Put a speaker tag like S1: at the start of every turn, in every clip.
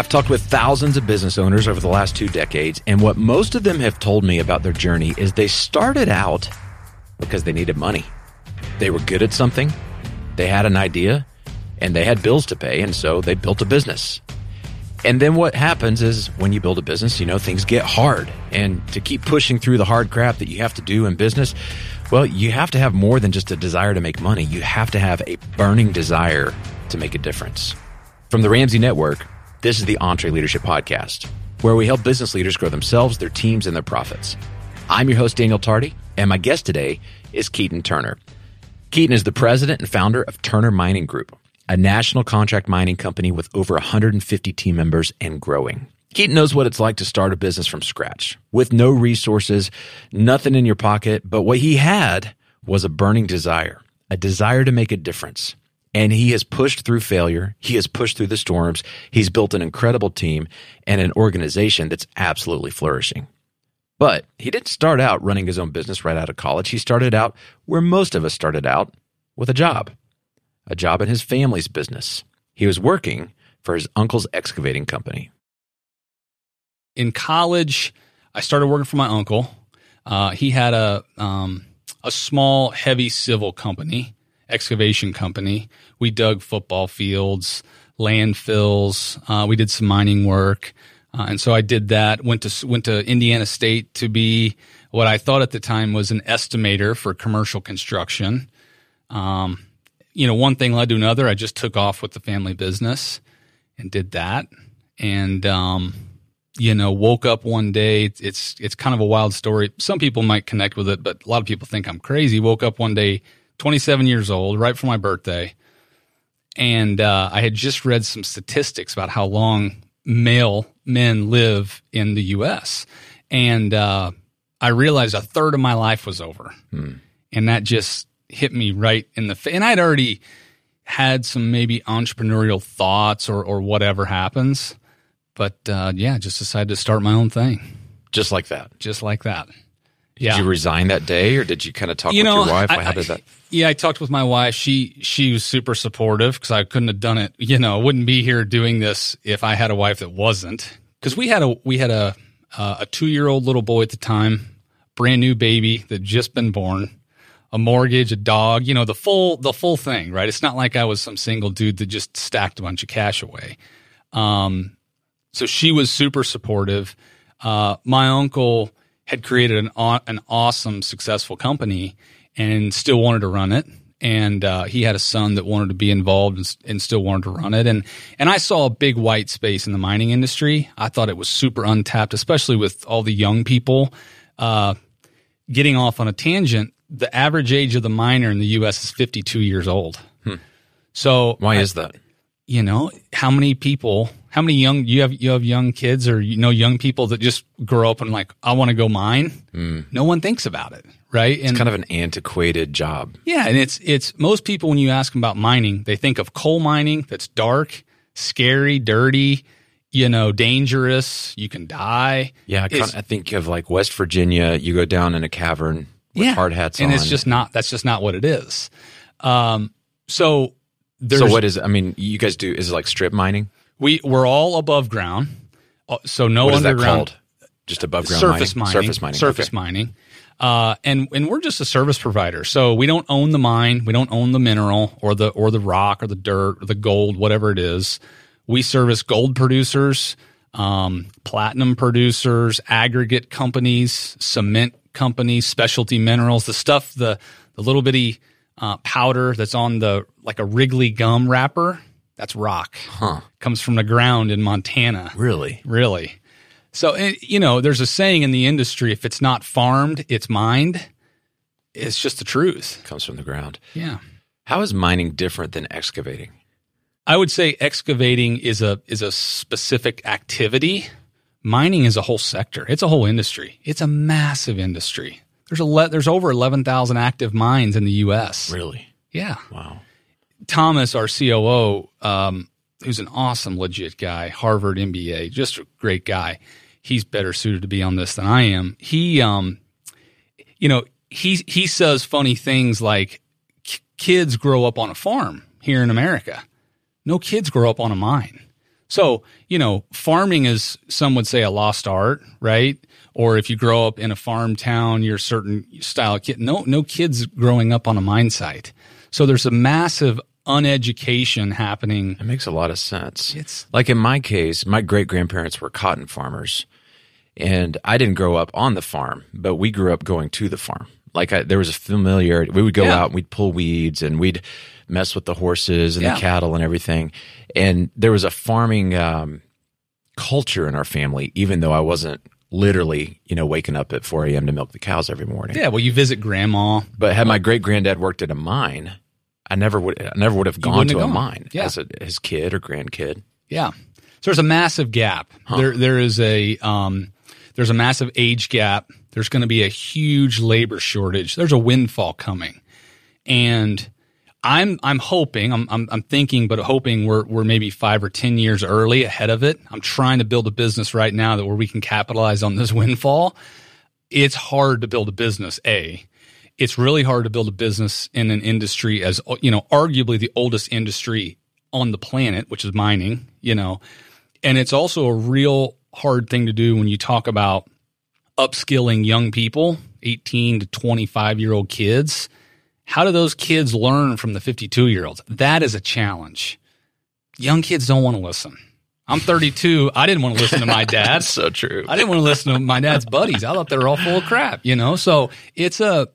S1: I've talked with thousands of business owners over the last two decades, and what most of them have told me about their journey is they started out because they needed money. They were good at something, they had an idea, and they had bills to pay, and so they built a business. And then what happens is when you build a business, you know, things get hard. And to keep pushing through the hard crap that you have to do in business, well, you have to have more than just a desire to make money. You have to have a burning desire to make a difference. From the Ramsey Network, this is the EntreLeadership Podcast, where we help business leaders grow themselves, their teams, and their profits. I'm your host, Daniel Tardy, and my guest today is Keaton Turner. Keaton is the president and founder of Turner Mining Group a national contract mining company with over 150 team members and growing. Keaton knows what it's like to start a business from scratch with no resources, nothing in your pocket, but what he had was a burning desire, a desire to make a difference. And he has pushed through failure. He has pushed through the storms. He's built an incredible team and an organization that's absolutely flourishing. But he didn't start out running his own business right out of college. He started out where most of us started out with a job a job in his family's business. He was working for his uncle's excavating company.
S2: In college, I started working for my uncle. Uh, he had a um, a small, heavy civil company, excavation company. We dug football fields, landfills. Uh, we did some mining work, uh, and so I did that. went to went to Indiana State to be what I thought at the time was an estimator for commercial construction. Um, you know, one thing led to another. I just took off with the family business and did that. And, um, you know, woke up one day. It's, it's kind of a wild story. Some people might connect with it, but a lot of people think I'm crazy. Woke up one day, 27 years old, right for my birthday. And, uh, I had just read some statistics about how long male men live in the U.S. And, uh, I realized a third of my life was over. Hmm. And that just hit me right in the face. And I'd already had some maybe entrepreneurial thoughts or, or whatever happens. But uh, yeah, just decided to start my own thing.
S1: Just like that.
S2: Just like that.
S1: Yeah. Did you resign that day or did you kind of talk you with know, your wife? I, How did that?
S2: Yeah, I talked with my wife. She she was super supportive because I couldn't have done it. You know, I wouldn't be here doing this if I had a wife that wasn't. Because we had a we had a uh, a two year old little boy at the time, brand new baby that just been born a mortgage, a dog, you know, the full the full thing, right? It's not like I was some single dude that just stacked a bunch of cash away. Um, so she was super supportive. Uh, my uncle had created an an awesome, successful company and still wanted to run it. And uh, he had a son that wanted to be involved and, and, still wanted to run it. And and I saw a big white space in the mining industry. I thought it was super untapped, especially with all the young people. Uh, getting off on a tangent, the average age of the miner in the U.S. is 52 years old. Hmm. So
S1: why I, is that?
S2: You know, how many people, how many young you have you have young kids or you know young people that just grow up and like I want to go mine. Hmm. No one thinks about it, right?
S1: And it's kind of an antiquated job.
S2: Yeah, and it's it's most people when you ask them about mining, they think of coal mining that's dark, scary, dirty you know, dangerous. You can die.
S1: Yeah, I, I think of like West Virginia. You go down in a cavern with yeah. hard hats on.
S2: and on. it's just not that's just not what it is. Um, so
S1: so what is? I mean, you guys do is it like strip mining?
S2: We we're all above ground, uh, so no
S1: what
S2: underground.
S1: Just above ground
S2: surface
S1: mining.
S2: mining. Surface mining. Surface okay. mining. Uh, and and we're just a service provider, so we don't own the mine, we don't own the mineral or the or the rock or the dirt or the gold, whatever it is. We service gold producers, um, platinum producers, aggregate companies, cement companies, specialty minerals, the stuff, the the little bitty uh, powder that's on the like a Wrigley gum wrapper. That's rock.
S1: Huh.
S2: Comes from the ground in Montana.
S1: Really?
S2: Really. So you know, there's a saying in the industry: if it's not farmed, it's mined. It's just the truth.
S1: Comes from the ground.
S2: Yeah.
S1: How is mining different than excavating?
S2: I would say excavating is a is a specific activity mining is a whole sector. It's a whole industry. It's a massive industry. There's a le- there's over 11,000 active mines in the U.S.
S1: Really?
S2: Yeah.
S1: Wow.
S2: Thomas, our COO, um, who's an awesome, legit guy, Harvard MBA, just a great guy. He's better suited to be on this than I am. He, um, you know, he he says funny things like kids grow up on a farm here in America. No kids grow up on a mine. So, you know, farming is, some would say, a lost art, right? Or if you grow up in a farm town, you're a certain style of kid. No, no kids growing up on a mine site. So there's a massive uneducation happening.
S1: It makes a lot of sense.
S2: It's
S1: like in my case, my great grandparents were cotton farmers, and I didn't grow up on the farm, but we grew up going to the farm. Like I, there was a familiarity. We would go
S2: Yeah.
S1: out and we'd pull weeds and we'd mess with the horses and
S2: Yeah.
S1: the cattle and everything. And there was a farming um, culture in our family, even though I wasn't literally, you know, waking up at 4 a.m. to milk the cows every morning.
S2: yeah. Well, you visit grandma.
S1: But had my great granddad worked at a mine, I never would. I never would have gone to a
S2: gone.
S1: mine
S2: Yeah.
S1: as a, his kid or grandkid.
S2: Yeah. So there's a massive gap. There there is a um there's a massive age gap. There's going to be a huge labor shortage. There's a windfall coming. And I'm I'm hoping, I'm I'm, I'm thinking but hoping we're we're maybe 5 or 10 years early ahead of it. I'm trying to build a business right now that where we can capitalize on this windfall. It's hard to build a business, A it's really hard to build a business in an industry as you know arguably the oldest industry on the planet which is mining you know and it's also a real hard thing to do when you talk about upskilling young people 18 to 25 year old kids how do those kids learn from the 52 year olds that is a challenge young kids don't want to listen i'm 32 i didn't want to listen to my dad
S1: so true.
S2: I didn't want to listen to my dad's buddies. I thought they were all full of crap, you know. So it's a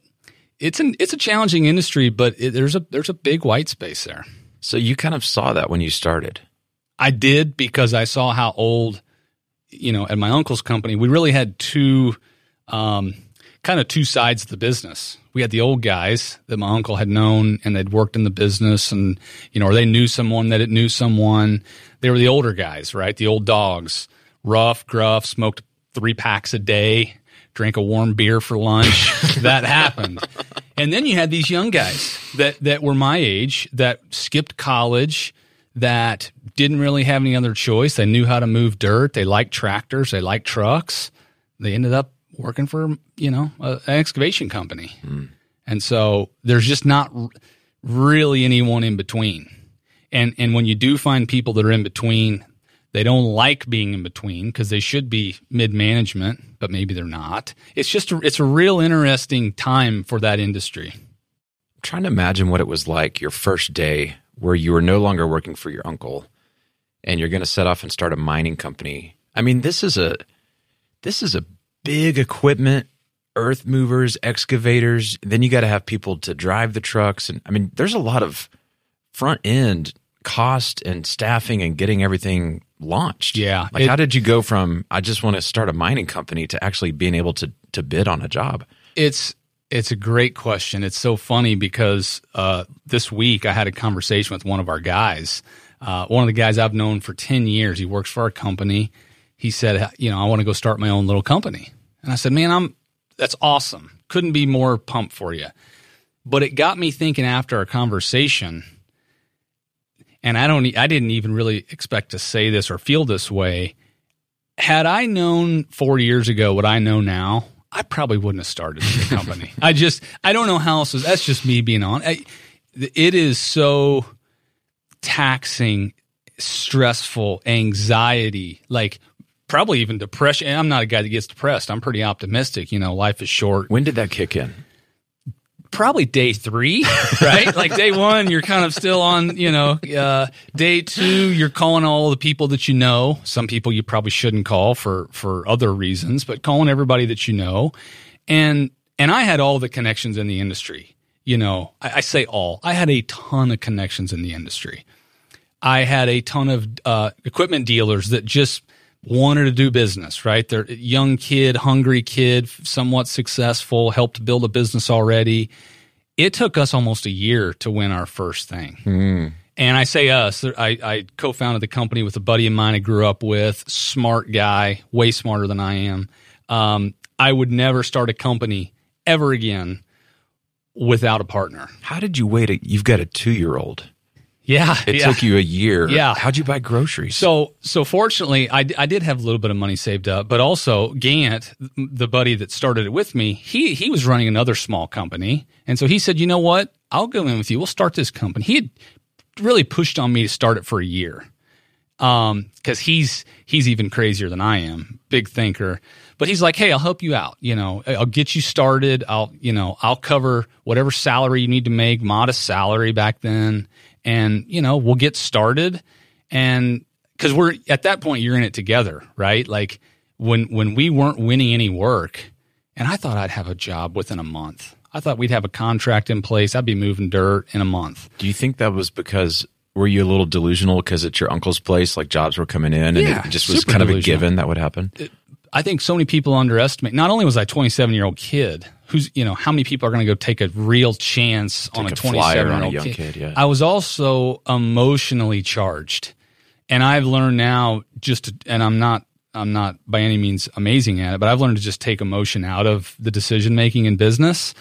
S2: it's an it's a challenging industry, but it, there's a there's a big white space there.
S1: So you kind of saw that when you started.
S2: I did because I saw how old, you know, at my uncle's company, we really had two, um, kind of two sides of the business. We had the old guys that my uncle had known and they'd worked in the business and, you know, or they knew someone that it knew someone. They were the older guys, right? The old dogs, rough, gruff, smoked three packs a day, drank a warm beer for lunch. that happened. And then you had these young guys that, that were my age that skipped college, that didn't really have any other choice. They knew how to move dirt. They liked tractors. They liked trucks. They ended up working for, you know, a, an excavation company. And so there's just not r- really anyone in between. And, and when you do find people that are in between, they don't like being in between because they should be mid management, but maybe they're not. It's just, a, it's a real interesting time for that industry.
S1: I'm trying to imagine what it was like your first day where you were no longer working for your uncle and you're going to set off and start a mining company. I mean, this is a this is a big equipment, earth movers, excavators. Then you got to have people to drive the trucks and I mean, there's a lot of front end cost and staffing and getting everything launched.
S2: Yeah,
S1: Like
S2: it-
S1: how did you go from I just want to start a mining company to actually being able to to bid on a job?
S2: It's it's a great question. It's so funny because uh, this week I had a conversation with one of our guys, uh, one of the guys I've known for ten years. He works for our company. He said, you know, I want to go start my own little company, and I said, man, I'm that's awesome. Couldn't be more pumped for you. But it got me thinking after our conversation, and I don't, I didn't even really expect to say this or feel this way. Had I known four years ago what I know now, I probably wouldn't have started the company. I just, I don't know how else. That's just me being on. I, it is so taxing, stressful, anxiety, like probably even depression. I'm not a guy that gets depressed. I'm pretty optimistic. You know, life is short
S1: When did that kick in?
S2: probably day three, right? like day one, you're kind of still on, you know, uh, day two, you're calling all the people that you know. Some people you probably shouldn't call for, for other reasons, but calling everybody that you know. And, and I had all the connections in the industry. You know, I, I say all, I had a ton of connections in the industry. I had a ton of uh, equipment dealers that just wanted to do business, right? They're a young kid, hungry kid, somewhat successful, helped build a business already. It took us almost a year to win our first thing. And I say us, I, I co founded the company with a buddy of mine I grew up with, smart guy, way smarter than I am. Um, I would never start a company ever again without a partner.
S1: How did you wait? A, you've got a two year old.
S2: Yeah.
S1: It
S2: yeah.
S1: took you a year.
S2: Yeah.
S1: How'd you buy groceries?
S2: So, so fortunately, I, I did have a little bit of money saved up, but also Gant, the buddy that started it with me, he he was running another small company, and so he said, you know what, I'll go in with you. We'll start this company. He had really pushed on me to start it for a year. Um, cause he's, he's even crazier than I am, big thinker. But he's like, Hey, I'll help you out. You know, I'll get you started. I'll, you know, I'll cover whatever salary you need to make, modest salary back then. And, you know, we'll get started. And cause we're at that point, you're in it together, right? Like when, when we weren't winning any work and I thought I'd have a job within a month. I thought we'd have a contract in place. I'd be moving dirt in a month.
S1: Do you think that was because were you a little delusional because it's your uncle's place, like jobs were coming in, and
S2: Yeah,
S1: it just was kind of a given that would happen?
S2: I think so many people underestimate. Not only was I a 27 year old kid, who's you know how many people are going to go take a real chance on a
S1: a
S2: 27 year old kid?
S1: kid, yeah.
S2: I was also emotionally charged, and I've learned now just to, and I'm not I'm not by any means amazing at it, but I've learned to just take emotion out of the decision making in business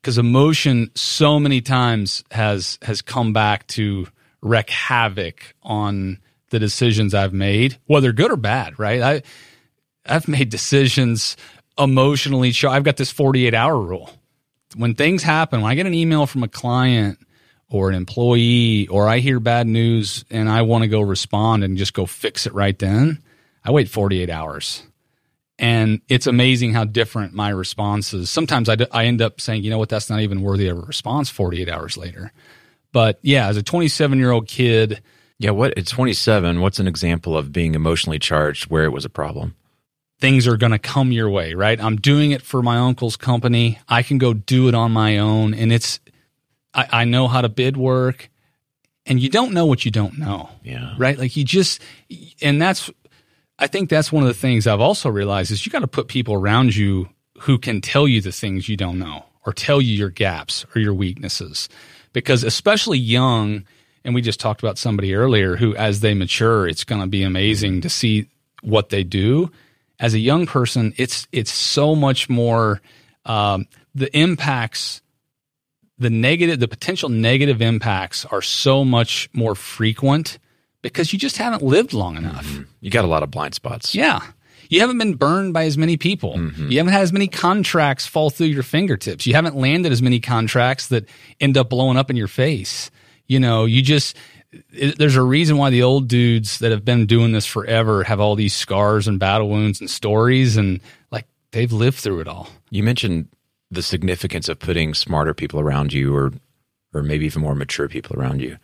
S2: because emotion so many times has has come back to wreak havoc on the decisions I've made, whether good or bad. Right? I I've made decisions emotionally. charged. I've got this 48 hour rule. When things happen, when I get an email from a client or an employee, or I hear bad news and I want to go respond and just go fix it right then, I wait 48 hours. And it's amazing how different my response is. Sometimes I, d- I end up saying, you know what, that's not even worthy of a response 48 hours later. But yeah, as a 27 year old kid,
S1: Yeah, what at 27, what's an example of being emotionally charged where it was a problem?
S2: Things are going to come your way, right? I'm doing it for my uncle's company. I can go do it on my own. And it's, I, I know how to bid work. And you don't know what you don't know,
S1: Yeah.
S2: right? Like you just, and that's, I think that's one of the things I've also realized is you got to put people around you who can tell you the things you don't know or tell you your gaps or your weaknesses. Because especially young, and we just talked about somebody earlier who, as they mature, it's going to be amazing to see what they do. As a young person, it's it's so much more um, the impacts, the negative, the potential negative impacts are so much more frequent because you just haven't lived long enough.
S1: You got a lot of blind spots.
S2: Yeah. You haven't been burned by as many people. You haven't had as many contracts fall through your fingertips. You haven't landed as many contracts that end up blowing up in your face. You know, you just, it, there's a reason why the old dudes that have been doing this forever have all these scars and battle wounds and stories and like they've lived through it all.
S1: You mentioned the significance of putting smarter people around you or or maybe even more mature people around you.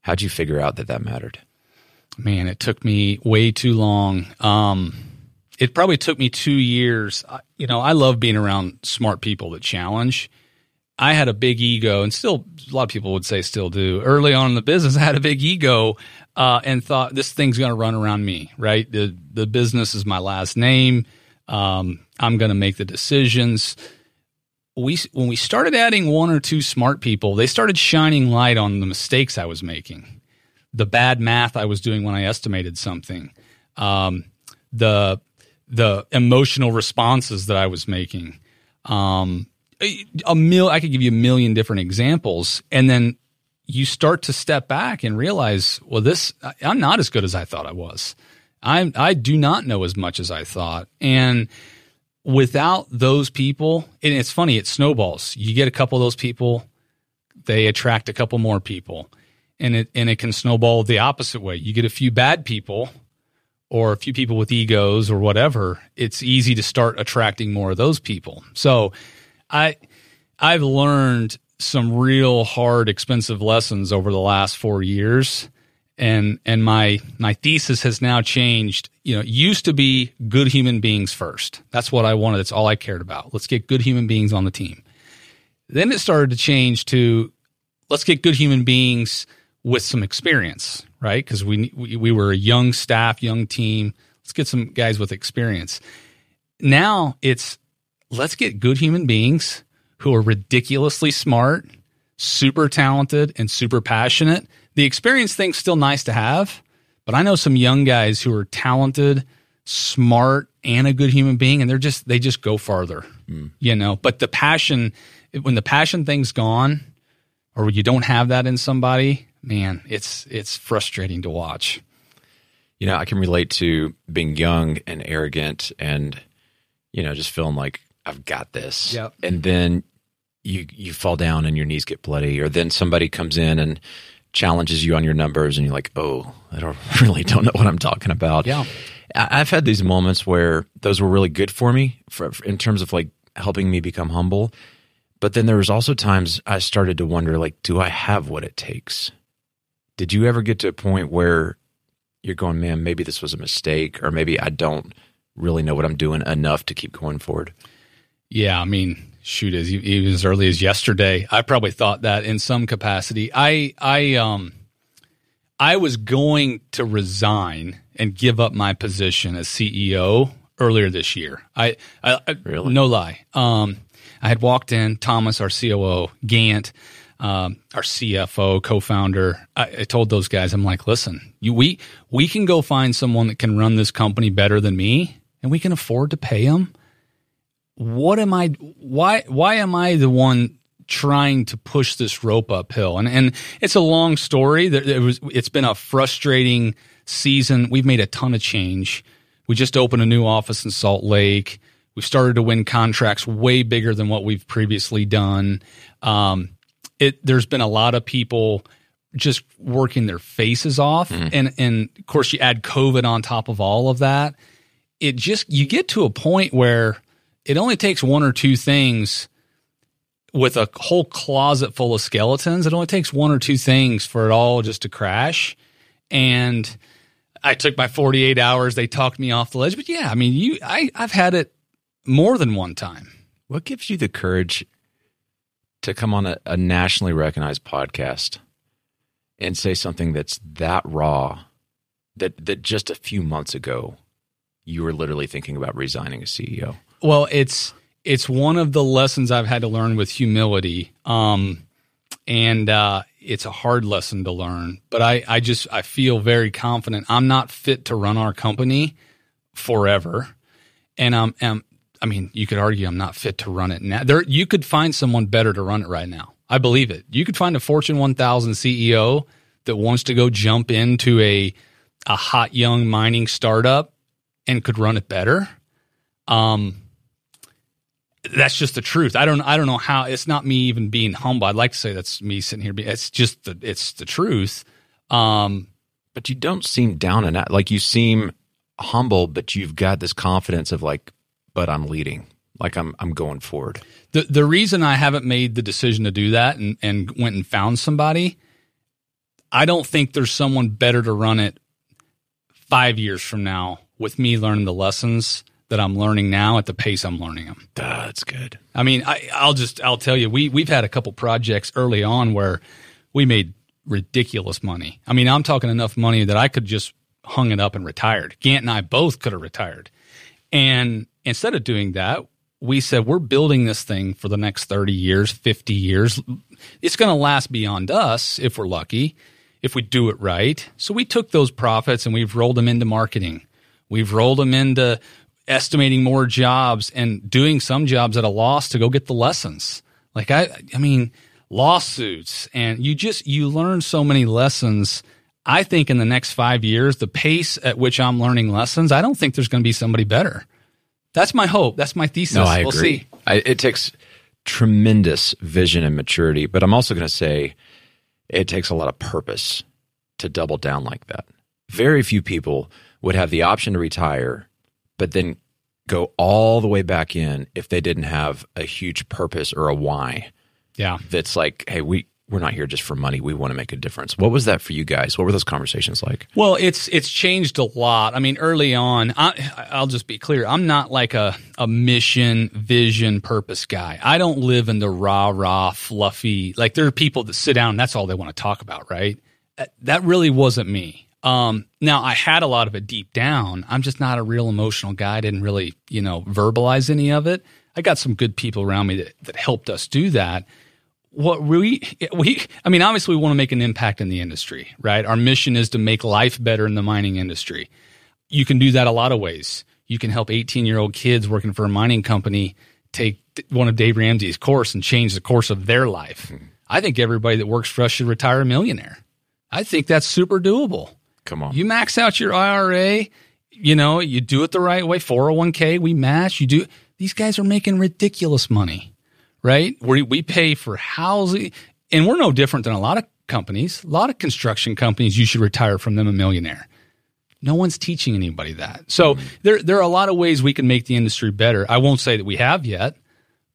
S1: How'd you figure out that that mattered?
S2: man, it took me way too long. Um, it probably took me two years. I, you know, I love being around smart people that challenge. I had a big ego, and still a lot of people would say still do. Early on in the business, I had a big ego uh, and thought this thing's going to run around me. Right, the the business is my last name. Um, I'm going to make the decisions. We when we started adding one or two smart people, they started shining light on the mistakes I was making the bad math I was doing when I estimated something, um, the the emotional responses that I was making. Um, a, a mil, I could give you a million different examples, and then you start to step back and realize, well, this I'm not as good as I thought I was. I I do not know as much as I thought, and without those people, and it's funny, it snowballs. You get a couple of those people, they attract a couple more people and it and it can snowball the opposite way. You get a few bad people or a few people with egos or whatever, it's easy to start attracting more of those people. So I I've learned some real hard expensive lessons over the last 4 years and and my my thesis has now changed. You know, used to be good human beings first. That's what I wanted. That's all I cared about. Let's get good human beings on the team. Then it started to change to let's get good human beings with some experience, right? Because we, we we were a young staff, young team. Let's get some guys with experience. Now it's let's get good human beings who are ridiculously smart, super talented, and super passionate. The experience thing's still nice to have, but I know some young guys who are talented, smart, and a good human being, and they're just they just go farther, hmm. you know. But the passion, when the passion thing's gone, or you don't have that in somebody, man, it's it's frustrating to watch.
S1: You know, I can relate to being young and arrogant and, you know, just feeling like I've got this.
S2: Yep.
S1: And then you you fall down and your knees get bloody, or then somebody comes in and challenges you on your numbers and you're like, oh, I don't really don't know what I'm talking about.
S2: Yeah.
S1: I've had these moments where those were really good for me for, in terms of like helping me become humble. But then there was also times I started to wonder, like, do I have what it takes? Did you ever get to a point where you're going, man, maybe this was a mistake, or maybe I don't really know what I'm doing enough to keep going forward?
S2: Yeah, I mean, shoot, as even as early as yesterday, I probably thought that in some capacity. I I um I was going to resign and give up my position as CEO earlier this year. I, I, I really? no lie. Um, I had walked in Thomas, our COO, Gant, um, our CFO, co-founder. I, I, told those guys, I'm like, listen, you, we we can go find someone that can run this company better than me, and we can afford to pay them. What am I? Why why am I the one trying to push this rope uphill? And and it's a long story. It was it's been a frustrating season. We've made a ton of change. We just opened a new office in Salt Lake. We've started to win contracts way bigger than what we've previously done. Um, it there's been a lot of people just working their faces off, mm. and and of course you add COVID on top of all of that. It just you get to a point where it only takes one or two things with a whole closet full of skeletons. It only takes one or two things for it all just to crash. And I took my 48 hours. They talked me off the ledge. But yeah, I mean, you, I, I've had it more than one time.
S1: What gives you the courage to come on a, a nationally recognized podcast and say something that's that raw that that just a few months ago you were literally thinking about resigning as CEO?
S2: Well, it's it's one of the lessons I've had to learn with humility. Um, and uh, it's a hard lesson to learn. But I, I just I feel very confident. I'm not fit to run our company forever, and I'm, I'm I mean, you could argue I'm not fit to run it now. There, you could find someone better to run it right now. I believe it. You could find a Fortune 1000 CEO that wants to go jump into a a hot young mining startup and could run it better. Um, that's just the truth. I don't I don't know how it's not me even being humble. I'd like to say that's me sitting here. It's just the it's the truth. Um,
S1: but you don't seem down and out. Like you seem humble, but you've got this confidence of like, but I'm leading. Like I'm I'm going forward.
S2: The the reason I haven't made the decision to do that and, and went and found somebody, I don't think there's someone better to run it five years from now with me learning the lessons that I'm learning now at the pace I'm learning them.
S1: That's good.
S2: I mean, I, will just I'll tell you, we we've had a couple projects early on where we made ridiculous money. I mean, I'm talking enough money that I could just hung it up and retired. Gant and I both could have retired. And instead of doing that, we said we're building this thing for the next 30 years, 50 years. It's going to last beyond us if we're lucky, if we do it right. So we took those profits and we've rolled them into marketing. We've rolled them into estimating more jobs and doing some jobs at a loss to go get the lessons. Like I I mean lawsuits and you just you learn so many lessons. I think in the next 5 years the pace at which I'm learning lessons, I don't think there's going to be somebody better. That's my hope. That's my thesis.
S1: No, I we'll agree. see. I, it takes tremendous vision and maturity, but I'm also going to say it takes a lot of purpose to double down like that. Very few people would have the option to retire but then go all the way back in if they didn't have a huge purpose or a why.
S2: Yeah.
S1: That's like, hey, we we're not here just for money. We want to make a difference. What was that for you guys? What were those conversations like?
S2: Well, it's it's changed a lot. I mean, early on, I, I'll just be clear. I'm not like a a mission, vision, purpose guy. I don't live in the rah rah, fluffy. Like there are people that sit down and that's all they want to talk about, right? That really wasn't me. Um, now I had a lot of it deep down. I'm just not a real emotional guy. I didn't really, you know, verbalize any of it. I got some good people around me that, that helped us do that. What we, we, I mean, obviously we want to make an impact in the industry, right? Our mission is to make life better in the mining industry. You can do that a lot of ways. You can help 18 year old kids working for a mining company take one of Dave Ramsey's course and change the course of their life. Mm-hmm. I think everybody that works for us should retire a millionaire. I think that's super doable.
S1: Come on.
S2: You max out your IRA, you know, you do it the right way. 401k, we match. You do. These guys are making ridiculous money, right? We, we pay for housing, and we're no different than a lot of companies, a lot of construction companies, you should retire from them a millionaire. No one's teaching anybody that. So mm-hmm. there there are a lot of ways we can make the industry better. I won't say that we have yet,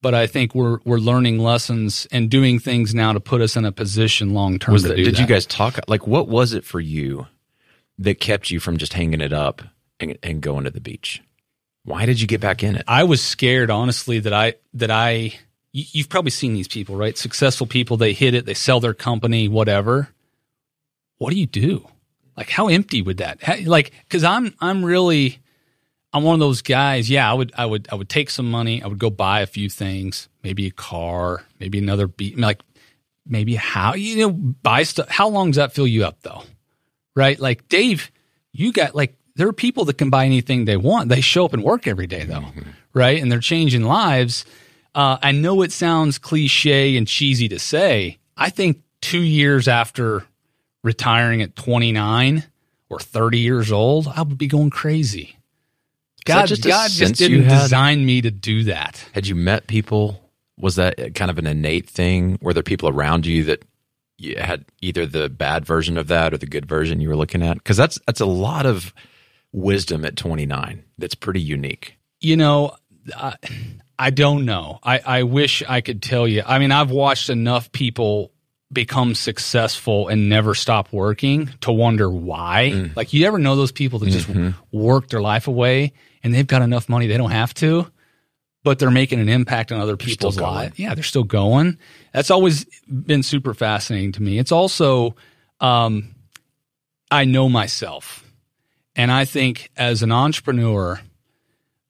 S2: but I think we're we're learning lessons and doing things now to put us in a position long term. Did
S1: that. you guys talk like what was it for you that kept you from just hanging it up and, and going to the beach? Why did you get back in it?
S2: I was scared, honestly, that I that I. You've probably seen these people, right? Successful people. They hit it. They sell their company, whatever. What do you do? Like, how empty would that? How, like, because I'm I'm really I'm one of those guys. Yeah, I would I would I would take some money. I would go buy a few things, maybe a car, maybe another beat. Like maybe how you know buy stuff. How long does that fill you up though? Right? Like Dave, you got like there are people that can buy anything they want. They show up and work every day though, mm-hmm. right? And they're changing lives. Uh, I know it sounds cliche and cheesy to say. I think two years after retiring at 29 or 30 years old, I would be going crazy. God, just, God just didn't design me to do that.
S1: Had you met people? Was that kind of an innate thing? Were there people around you that you had either the bad version of that or the good version you were looking at? Because that's that's a lot of wisdom at 29 that's pretty unique?
S2: You know, I, I don't know. I, I wish I could tell you. I mean, I've watched enough people become successful and never stop working to wonder why. Mm. Like, you ever know those people that just mm-hmm. work their life away and they've got enough money they don't have to, but they're making an impact on other people's lives? Yeah, they're still going. That's always been super fascinating to me. It's also, um, I know myself. And I think as an entrepreneur,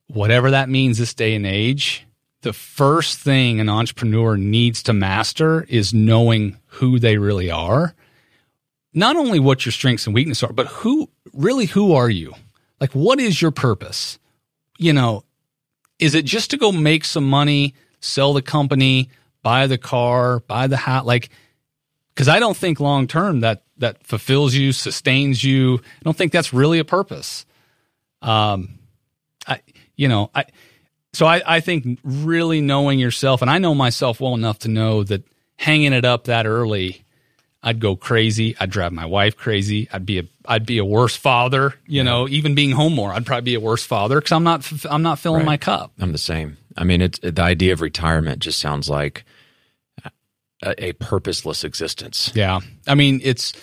S2: whatever that means this day and age, the first thing an entrepreneur needs to master is knowing who they really are. Not only what your strengths and weaknesses are, but who really who are you? Like what is your purpose? You know, is it just to go make some money, sell the company, buy the car, buy the hat like because I don't think long term that that fulfills you, sustains you. I don't think that's really a purpose. Um, I you know I so I I think really knowing yourself, and I know myself well enough to know that hanging it up that early, I'd go crazy. I'd drive my wife crazy. I'd be a I'd be a worse father. You know, even being home more, I'd probably be a worse father because I'm not I'm not filling right. my cup.
S1: I'm the same. I mean, it's the idea of retirement just sounds like a, a purposeless existence.
S2: Yeah. I mean, it's,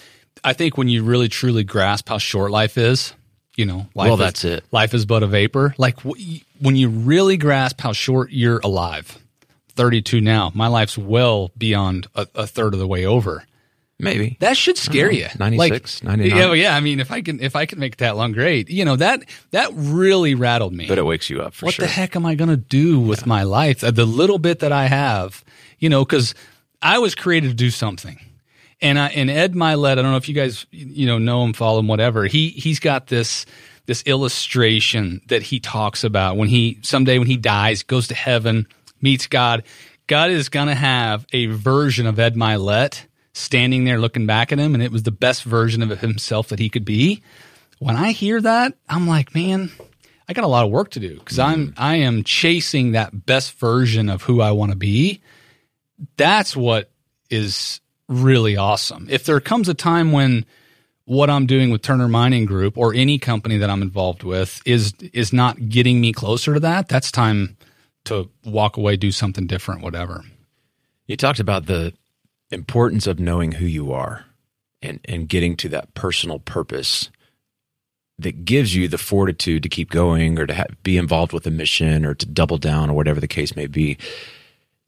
S2: I think when you really truly grasp how short life is, you know, life
S1: well, that's
S2: is,
S1: it.
S2: Life is but a vapor. Like when you really grasp how short you're alive, 32 now, my life's well beyond a, a third of the way over.
S1: Maybe
S2: that should scare you.
S1: 96, like, 99.
S2: Yeah, yeah. I mean, if I can, if I can make it that long, great. You know that that really rattled me.
S1: But it wakes you up for
S2: what
S1: sure.
S2: What the heck am I going to do with yeah. my life? Uh, the little bit that I have, you know, because I was created to do something. And I, and Ed Mylett, I don't know if you guys you know know him, follow him, whatever. He he's got this this illustration that he talks about when he someday when he dies, goes to heaven, meets God. God is gonna have a version of Ed Mylett standing there looking back at him, and it was the best version of himself that he could be. When I hear that, I'm like, man, I got a lot of work to do because. I'm mm-hmm. I am chasing that best version of who I want to be that's what is really awesome. If there comes a time when what I'm doing with Turner Mining Group or any company that I'm involved with is is not getting me closer to that, that's time to walk away, do something different, whatever.
S1: You talked about the importance of knowing who you are and and getting to that personal purpose that gives you the fortitude to keep going or to ha- be involved with a mission or to double down or whatever the case may be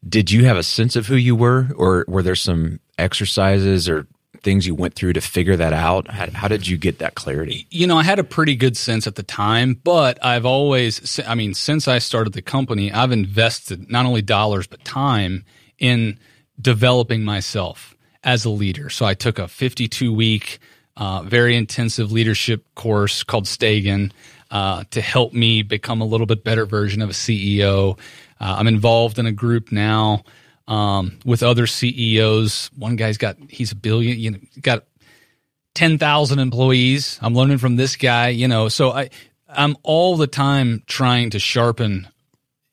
S1: did you have a sense of who you were, or were there some exercises or things you went through to figure that out? How, how, did you get that clarity?
S2: You know, I had a pretty good sense at the time, but I've always, I mean, since I started the company, I've invested not only dollars, but time in developing myself as a leader. So I took a 52 week, uh, very intensive leadership course called Stagen uh, to help me become a little bit better version of a CEO. Uh, I'm involved in a group now um, with other CEOs. One guy's got he's a billion, you know, got ten thousand employees. I'm learning from this guy, you know. So I I'm all the time trying to sharpen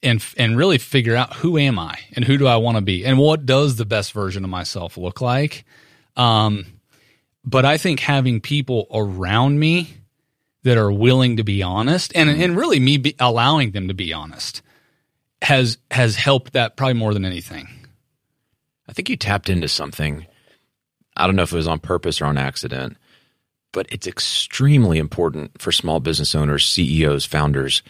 S2: and and really figure out who am I and who do I want to be and what does the best version of myself look like. Um, but I think having people around me that are willing to be honest and, and really me be allowing them to be honest has has helped that probably more than anything.
S1: I think you tapped into something. I don't know if it was on purpose or on accident, but it's extremely important for small business owners, CEOs, founders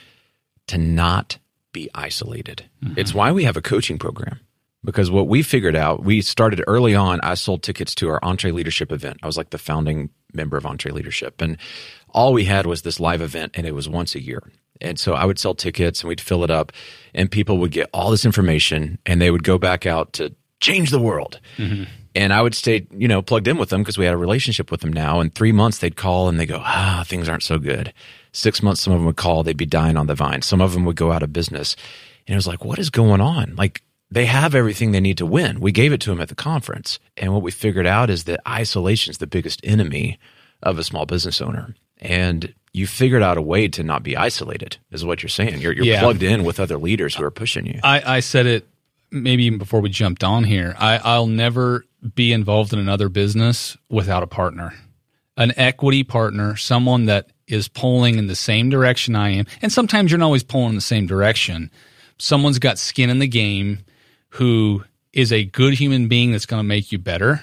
S1: to not be isolated. Mm-hmm. It's why we have a coaching program. Because what we figured out, we started early on. I sold tickets to our EntreLeadership event. I was like the founding member of EntreLeadership. And all we had was this live event, and it was once a year. And so I would sell tickets and we'd fill it up, and people would get all this information and they would go back out to change the world. Mm-hmm. And I would stay, you know, plugged in with them because we had a relationship with them now. In three months, they'd call and they go, ah, things aren't so good. Six months, some of them would call, they'd be dying on the vine. Some of them would go out of business. And it was like, what is going on? Like, they have everything they need to win. We gave it to them at the conference. And what we figured out is that isolation is the biggest enemy of a small business owner. And you figured out a way to not be isolated, is what you're saying. You're, you're yeah. plugged in with other leaders who are pushing you.
S2: I, I said it maybe even before we jumped on here. I, I'll never be involved in another business without a partner, an equity partner, someone that is pulling in the same direction I am. And sometimes you're not always pulling in the same direction. Someone's got skin in the game who is a good human being that's going to make you better.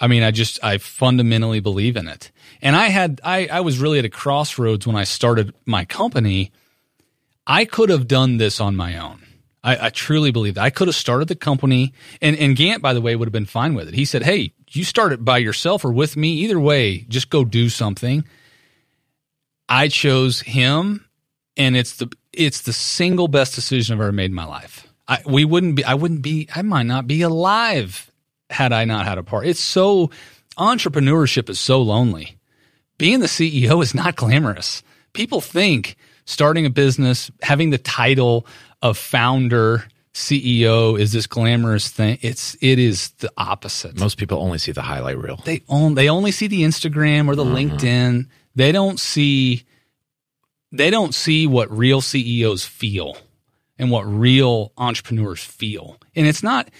S2: I mean, I just, I fundamentally believe in it. And I had, I, I was really at a crossroads when I started my company. I could have done this on my own. I, I truly believe that. I could have started the company, and, and Gant, by the way, would have been fine with it. He said, Hey, you start it by yourself or with me. Either way, just go do something. I chose him, and it's the, it's the single best decision I've ever made in my life. I, we wouldn't be, I wouldn't be, I might not be alive had I not had a part. It's so, entrepreneurship is so lonely. Being the CEO is not glamorous. People think starting a business, having the title of founder, CEO is this glamorous thing. It's it is the opposite.
S1: Most people only see the highlight reel.
S2: They only they only see the Instagram or the mm-hmm. LinkedIn. They don't see they don't see what real CEOs feel and what real entrepreneurs feel. And it's not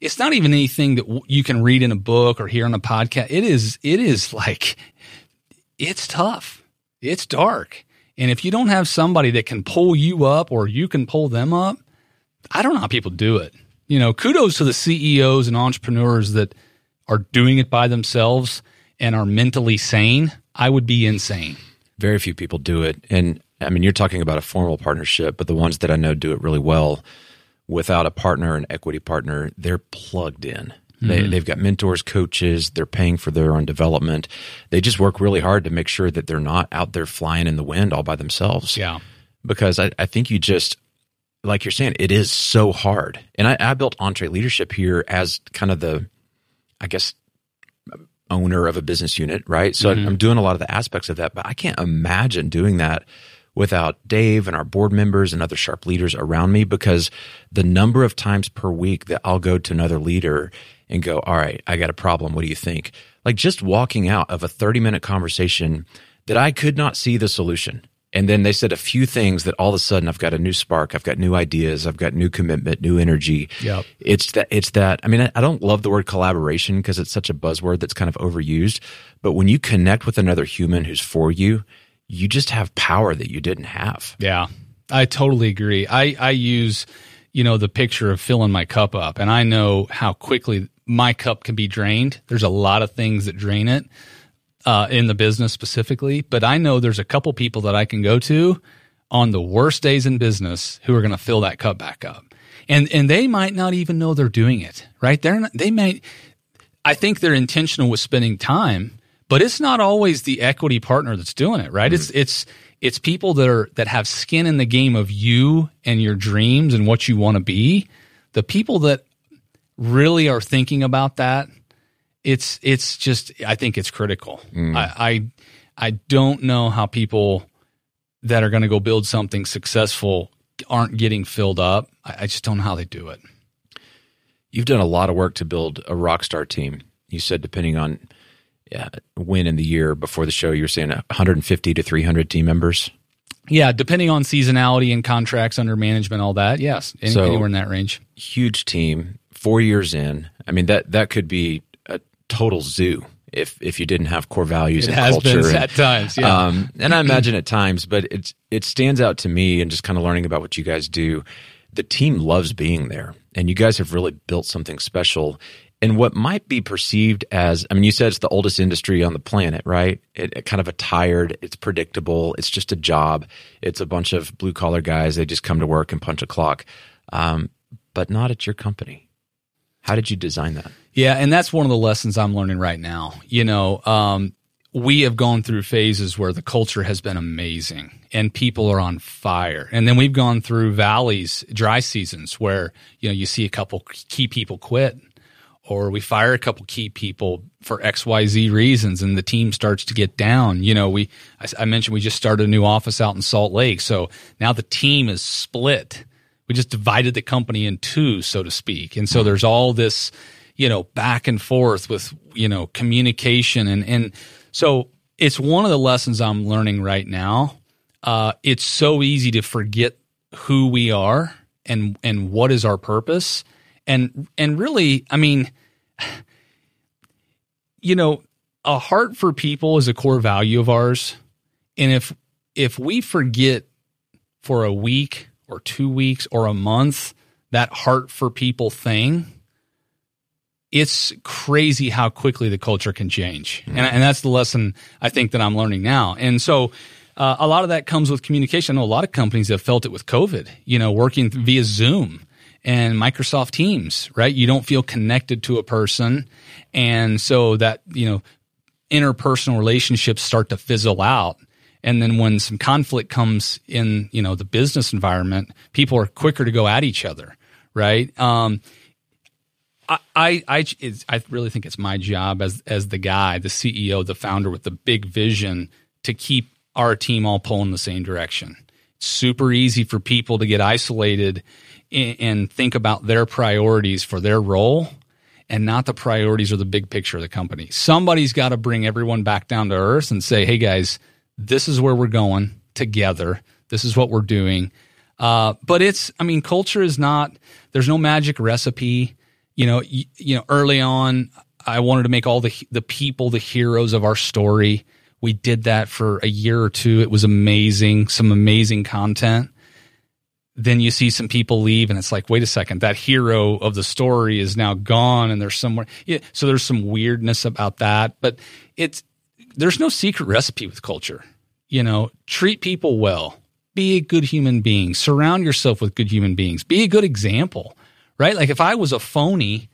S2: it's not even anything that you can read in a book or hear on a podcast. It is it is like it's tough. It's dark. And if you don't have somebody that can pull you up or you can pull them up, I don't know how people do it. You know, kudos to the CEOs and entrepreneurs that are doing it by themselves and are mentally sane. I would be insane.
S1: Very few people do it. And I mean, you're talking about a formal partnership, but the ones that I know do it really well without a partner, an equity partner, they're plugged in. They, mm-hmm. They've got mentors, coaches, they're paying for their own development. They just work really hard to make sure that they're not out there flying in the wind all by themselves.
S2: Yeah.
S1: Because I, I think you just, like you're saying, it is so hard. And I, I built EntreLeadership here as kind of the, I guess, owner of a business unit, right? So mm-hmm. I'm doing a lot of the aspects of that, but I can't imagine doing that without Dave and our board members and other sharp leaders around me because the number of times per week that I'll go to another leader and go, All right, I got a problem. What do you think? Like just walking out of a 30 minute conversation that I could not see the solution. And then they said a few things that all of a sudden I've got a new spark, I've got new ideas, I've got new commitment, new energy.
S2: Yep.
S1: It's that it's that I mean I don't love the word collaboration because it's such a buzzword that's kind of overused, but when you connect with another human who's for you, you just have power that you didn't have.
S2: Yeah. I totally agree. I I use you know the picture of filling my cup up and I know how quickly my cup can be drained. There's a lot of things that drain it uh, in the business specifically, but I know there's a couple people that I can go to on the worst days in business who are going to fill that cup back up, and and they might not even know they're doing it. Right? They're not, they might. I think they're intentional with spending time, but it's not always the equity partner that's doing it. Right? Mm-hmm. It's it's it's people that are that have skin in the game of you and your dreams and what you want to be. The people that really are thinking about that, it's it's just I think it's critical. Mm. I, I I don't know how people that are going to go build something successful aren't getting filled up. I, I just don't know how they do it.
S1: You've done a lot of work to build a rock star team. You said depending on yeah, when in the year before the show, you were saying 150 to 300 team members.
S2: Yeah, depending on seasonality and contracts under management, all that. Yes, any, so, anywhere in that range.
S1: Huge team four years in, I mean that that could be total zoo if if you didn't have core values
S2: it
S1: and
S2: has
S1: culture.
S2: been
S1: and,
S2: at times, yeah.
S1: um, and I imagine at times, but it's it stands out to me and just kind of learning about what you guys do. The team loves being there, and you guys have really built something special. And what might be perceived as, I mean, you said it's the oldest industry on the planet, right? It, it kind of a tired, it's predictable, it's just a job. It's a bunch of blue collar guys. They just come to work and punch a clock, um, but not at your company. How did you design that?
S2: Yeah, and that's one of the lessons I'm learning right now. You know, um, we have gone through phases where the culture has been amazing and people are on fire. And then we've gone through valleys, dry seasons where, you know, you see a couple key people quit or we fire a couple key people for XYZ reasons and the team starts to get down. You know, we, I, I mentioned we just started a new office out in Salt Lake. So now the team is split. We just divided the company in two, so to speak. And so there's all this, you know, back and forth with, you know, communication. And, and so it's one of the lessons I'm learning right now. Uh, it's so easy to forget who we are and, and what is our purpose. And, and really, I mean, you know, a heart for people is a core value of ours. And if, if we forget for a week or two weeks or a month that heart for people thing, it's crazy how quickly the culture can change. And, and that's the lesson I think that I'm learning now. And so, uh, a lot of that comes with communication. I know a lot of companies have felt it with COVID, you know, working via Zoom and Microsoft Teams, right? You don't feel connected to a person. And so that, you know, interpersonal relationships start to fizzle out. And then when some conflict comes in, you know, the business environment, people are quicker to go at each other, right? Um, I, I, I, I really think it's my job as as the guy, the CEO, the founder with the big vision to keep our team all pulling the same direction. It's super easy for people to get isolated and, and think about their priorities for their role and not the priorities or the big picture of the company. Somebody's got to bring everyone back down to earth and say, "Hey guys, this is where we're going together. This is what we're doing." Uh, but it's, I mean, culture is not. There's no magic recipe you know, you, you know, early on, I wanted to make all the the people the heroes of our story. We did that for a year or two. It was amazing, some amazing content. Then you see some people leave, and it's like, wait a second, that hero of the story is now gone, and there's somewhere. Yeah, so there's some weirdness about that, but it's there's no secret recipe with culture. You know, treat people well, be a good human being, surround yourself with good human beings, be a good example right? Like if I was a phony,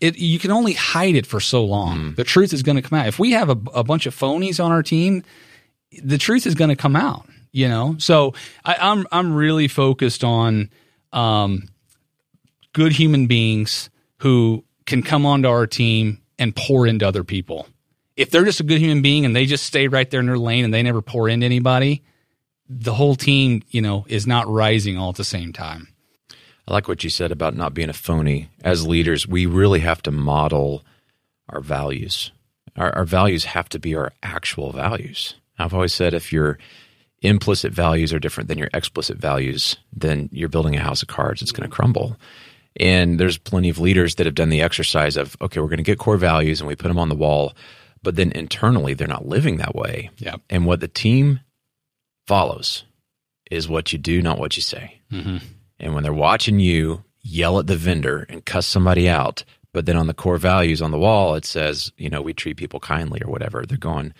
S2: it you can only hide it for so long. Mm. The truth is going to come out. If we have a, a, bunch of phonies on our team, the truth is going to come out. You know, so I, am I'm, I'm really focused on um, good human beings who can come onto our team and pour into other people. If they're just a good human being and they just stay right there in their lane and they never pour into anybody, the whole team, you know, is not rising all at the same time.
S1: I like what you said about not being a phony. As leaders, we really have to model our values. Our, our, values have to be our actual values. I've always said if your implicit values are different than your explicit values, then you're building a house of cards. It's going to crumble. And there's plenty of leaders that have done the exercise of, okay, we're going to get core values and we put them on the wall, but then internally they're not living that way.
S2: Yeah.
S1: And what the team follows is what you do, not what you say. Mm-hmm. And when they're watching you yell at the vendor and cuss somebody out, but then on the core values on the wall, it says, you know, we treat people kindly or whatever, they're going,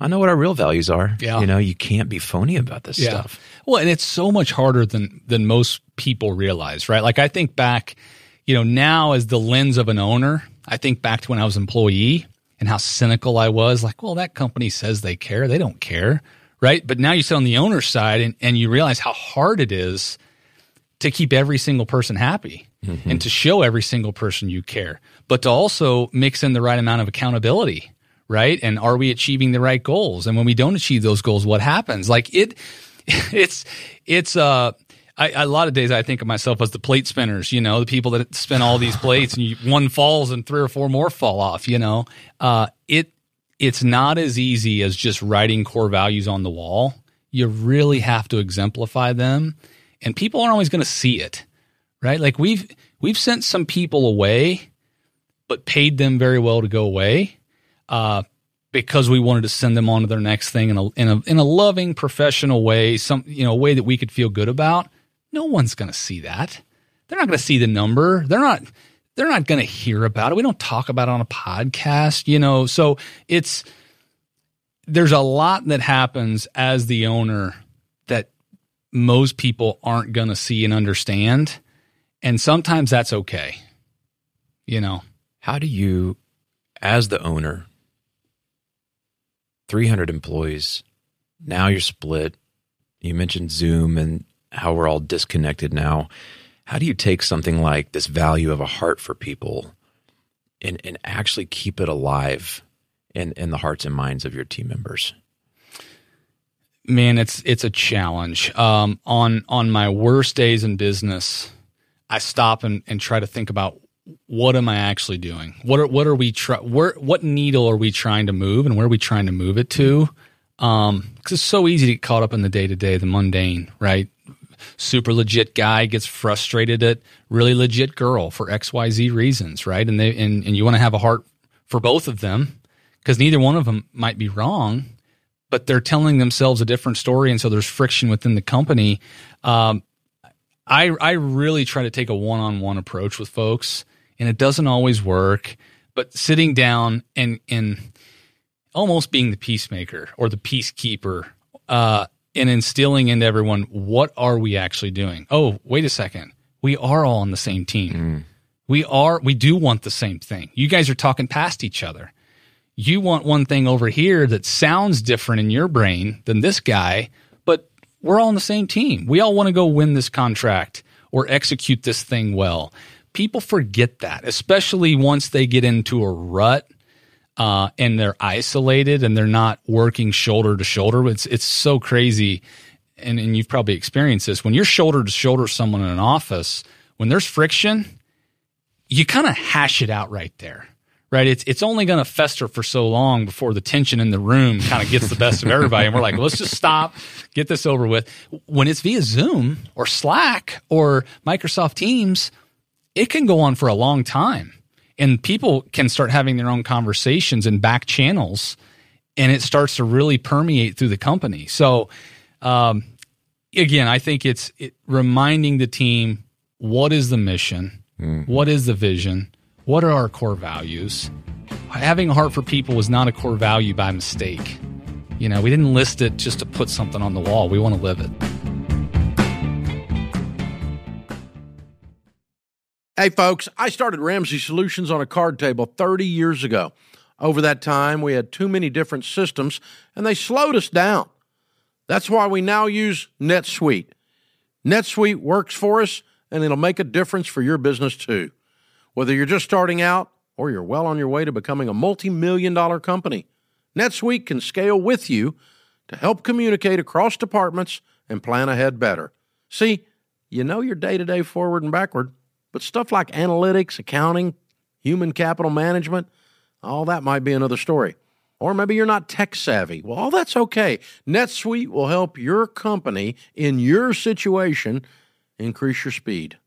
S1: I know what our real values are.
S2: Yeah.
S1: You know, you can't be phony about this yeah. stuff.
S2: Well, and it's so much harder than than most people realize, right? Like I think back, you know, now as the lens of an owner, I think back to when I was employee and how cynical I was. Like, well, that company says they care. They don't care. Right. But now you sit on the owner's side and, and you realize how hard it is to keep every single person happy mm-hmm. and to show every single person you care, but to also mix in the right amount of accountability, right? And are we achieving the right goals? And when we don't achieve those goals, what happens? Like it, it's, it's, uh, I, a lot of days I think of myself as the plate spinners, you know, the people that spin all these plates and you, one falls and three or four more fall off, you know, uh, it, it's not as easy as just writing core values on the wall. You really have to exemplify them and people aren't always going to see it, right? Like we've we've sent some people away but paid them very well to go away uh, because we wanted to send them on to their next thing in a, in a in a loving, professional way, some you know a way that we could feel good about. No one's going to see that. They're not going to see the number. They're not they're not going to hear about it. We don't talk about it on a podcast, you know. So it's there's a lot that happens as the owner that most people aren't going to see and understand. And sometimes that's okay. You know,
S1: how do you, as the owner, 300 employees, now you're split. You mentioned Zoom and how we're all disconnected now. How do you take something like this value of a heart for people and, and actually keep it alive in, in the hearts and minds of your team members?
S2: Man, it's it's a challenge. Um, on on my worst days in business, I stop and, and try to think about what am I actually doing? What are what are we try where what needle are we trying to move and where are we trying to move it to? Um, because it's so easy to get caught up in the day to day, the mundane, right? Super legit guy gets frustrated at really legit girl for XYZ reasons, right? And they and, and you want to have a heart for both of them because neither one of them might be wrong, but they're telling themselves a different story, and so there's friction within the company. Um, I I really try to take a one on one approach with folks, and it doesn't always work. But sitting down and and almost being the peacemaker or the peacekeeper, uh, and instilling into everyone what are we actually doing? Oh, wait a second, we are all on the same team. Mm. We are we do want the same thing. You guys are talking past each other. You want one thing over here that sounds different in your brain than this guy, but we're all on the same team. We all want to go win this contract or execute this thing well. People forget that, especially once they get into a rut uh, and they're isolated and they're not working shoulder to shoulder. It's it's so crazy, and and you've probably experienced this when you're shoulder to shoulder someone in an office. When there's friction, you kind of hash it out right there right? It's it's only going to fester for so long before the tension in the room kind of gets the best of everybody, and we're like, well, let's just stop, get this over with. When it's via Zoom or Slack or Microsoft Teams, it can go on for a long time, and people can start having their own conversations in back channels, and it starts to really permeate through the company. So, um, again, I think it's it, reminding the team what is the mission, mm-hmm. what is the vision what are our core values? Having a heart for people was not a core value by mistake. You know, we didn't list it just to put something on the wall. We want to live it.
S3: Hey, folks, I started Ramsey Solutions on a card table 30 years ago. Over that time, we had too many different systems and they slowed us down. That's why we now use NetSuite. NetSuite works for us and it'll make a difference for your business too. Whether you're just starting out or you're well on your way to becoming a multi million dollar company, NetSuite can scale with you to help communicate across departments and plan ahead better. See, you know your day to day forward and backward, but stuff like analytics, accounting, human capital management, all that might be another story. Or maybe you're not tech savvy. Well, all that's okay. NetSuite will help your company in your situation increase your speed.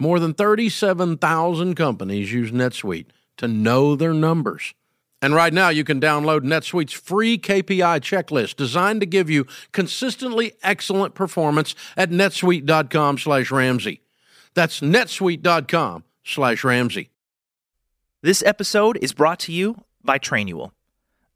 S3: More than 37,000 companies use NetSuite to know their numbers. And right now, you can download NetSuite's free KPI checklist designed to give you consistently excellent performance at netsuite.com slash Ramsey. That's netsuite.com slash Ramsey.
S4: This episode is brought to you by Trainual.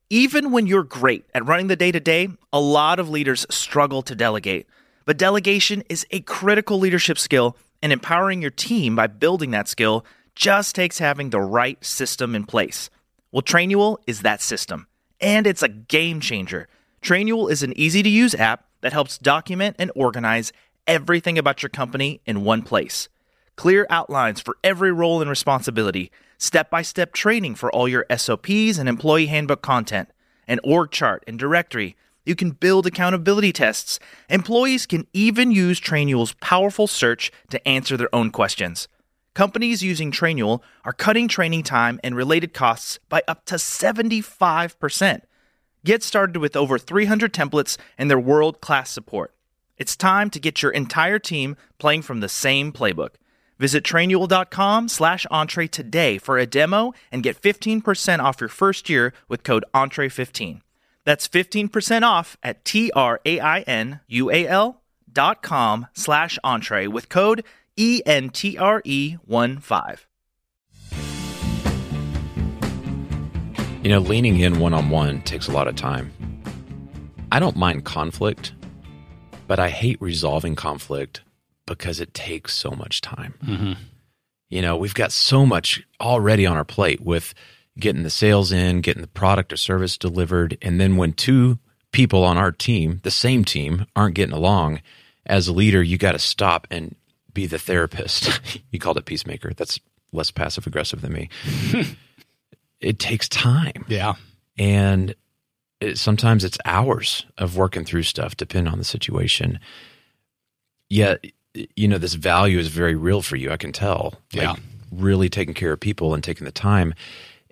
S4: Even when you're great at running the day to day, a lot of leaders struggle to delegate. But delegation is a critical leadership skill and empowering your team by building that skill just takes having the right system in place. Well, Trainual is that system, and it's a game changer. Trainual is an easy to use app that helps document and organize everything about your company in one place. Clear outlines for every role and responsibility, step by step training for all your SOPs and employee handbook content, an org chart and directory you can build accountability tests. Employees can even use Trainual's powerful search to answer their own questions. Companies using Trainual are cutting training time and related costs by up to 75%. Get started with over 300 templates and their world class support. It's time to get your entire team playing from the same playbook. Visit trainual.com slash entre today for a demo and get 15% off your first year with code entree15. That's 15% off at T-R-A-I-N-U-A-L dot com slash entre with code E E-N-T-R-E-1-5.
S1: You know, leaning in one on one takes a lot of time. I don't mind conflict, but I hate resolving conflict because it takes so much time.
S2: Mm-hmm.
S1: You know, we've got so much already on our plate with getting the sales in, getting the product or service delivered. And then when two people on our team, the same team, aren't getting along, as a leader, you got to stop and be the therapist. you called it peacemaker. That's less passive aggressive than me. it takes time.
S2: Yeah.
S1: And it, sometimes it's hours of working through stuff, depending on the situation. Yet, you know, this value is very real for you. I can tell.
S2: Yeah.
S1: Like really taking care of people and taking the time.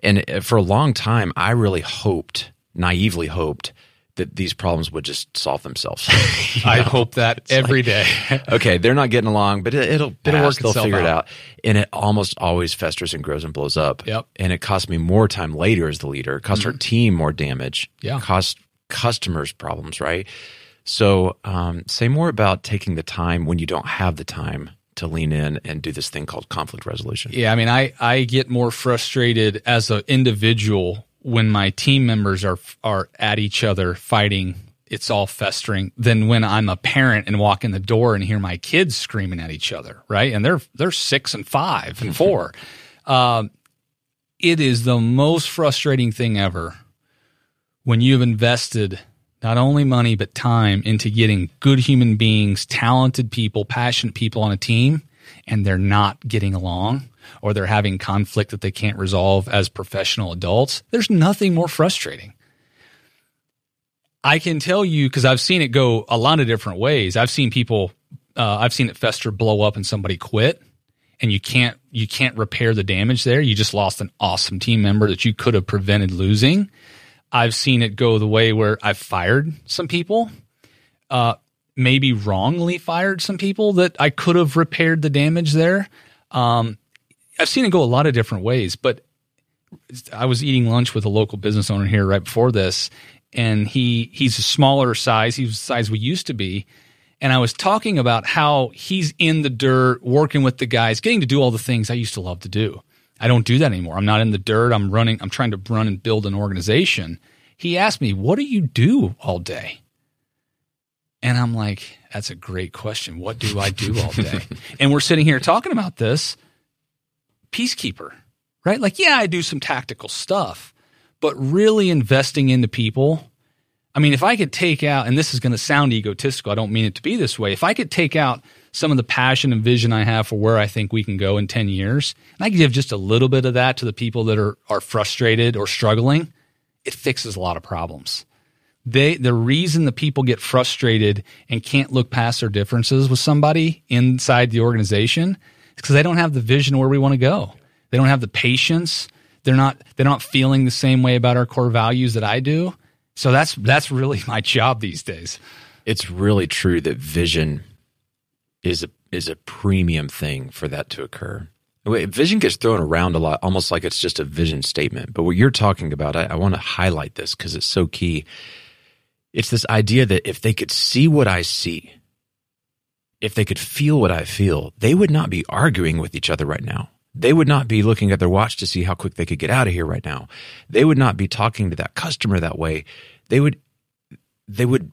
S1: And uh, for a long time, I really hoped, naively hoped, that these problems would just solve themselves.
S2: I
S1: know?
S2: hope that every day.
S1: okay, they're not getting along, but it, it'll
S2: It'll work
S1: They'll figure it
S2: out.
S1: out, and it almost always festers and grows and blows up.
S2: Yep.
S1: And it costs me more time later as the leader. It costs our team more damage.
S2: Yeah.
S1: It costs customers problems. Right. So um, say more about taking the time when you don't have the time to lean in and do this thing called conflict resolution.
S2: Yeah, I mean, I I get more frustrated as an individual when my team members are are at each other fighting. It's all festering than when I'm a parent and walk in the door and hear my kids screaming at each other, right? And they're they're six and five and four. um, it is the most frustrating thing ever when you've invested not only money but time into getting good human beings, talented people, passionate people on a team, and they're not getting along or they're having conflict that they can't resolve as professional adults. There's nothing more frustrating. I can tell you because I've seen it go a lot of different ways. I've seen people, uh, I've seen it fester, blow up, and somebody quit, and you can't you can't repair the damage there. You just lost an awesome team member that you could have prevented losing. I've seen it go the way where I've fired some people, uh, maybe wrongly fired some people that I could have repaired the damage there. Um, I've seen it go a lot of different ways, but I was eating lunch with a local business owner here right before this, and he he's a smaller size. He's the size we used to be. And I was talking about how he's in the dirt, working with the guys, getting to do all the things I used to love to do. I don't do that anymore. I'm not in the dirt. I'm running, I'm trying to run and build an organization. He asked me, What do you do all day? And I'm like, That's a great question. What do I do all day? and we're sitting here talking about this. Peacekeeper, right? Like, yeah, I do some tactical stuff, but really investing into people. I mean, if I could take out, and this is going to sound egotistical, I don't mean it to be this way. If I could take out some of the passion and vision I have for where I think we can go in 10 years, and I give just a little bit of that to the people that are, are frustrated or struggling, it fixes a lot of problems. They, the reason the people get frustrated and can't look past their differences with somebody inside the organization is because they don't have the vision where we want to go. They don't have the patience. They're not, they're not feeling the same way about our core values that I do. So that's, that's really my job these days.
S1: It's really true that vision is a is a premium thing for that to occur. Vision gets thrown around a lot, almost like it's just a vision statement. But what you're talking about, I, I want to highlight this because it's so key. It's this idea that if they could see what I see, if they could feel what I feel, they would not be arguing with each other right now. They would not be looking at their watch to see how quick they could get out of here right now. They would not be talking to that customer that way. They would, they would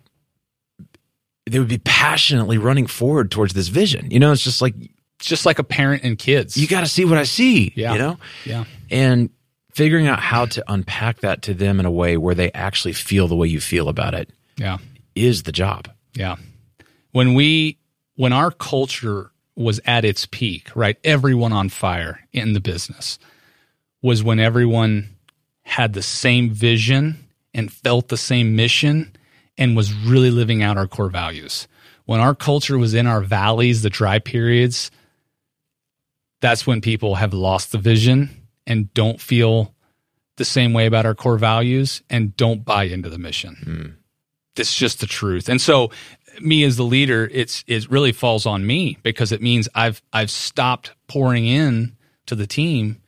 S1: they would be passionately running forward towards this vision. You know, it's just like
S2: It's just like a parent and kids.
S1: you got to see what I see.
S2: Yeah.
S1: You know,
S2: yeah.
S1: and figuring out how to unpack that to them in a way where they actually feel the way you feel about it
S2: Yeah.
S1: is the job.
S2: Yeah. When we, when our culture was at its peak, right? Everyone on fire in the business was when everyone had the same vision and felt the same mission and was really living out our core values. When our culture was in our valleys, the dry periods, that's when people have lost the vision and don't feel the same way about our core values and don't buy into the mission. It's just the truth. And so me as the leader, it's it really falls on me because it means I've I've stopped pouring in to the team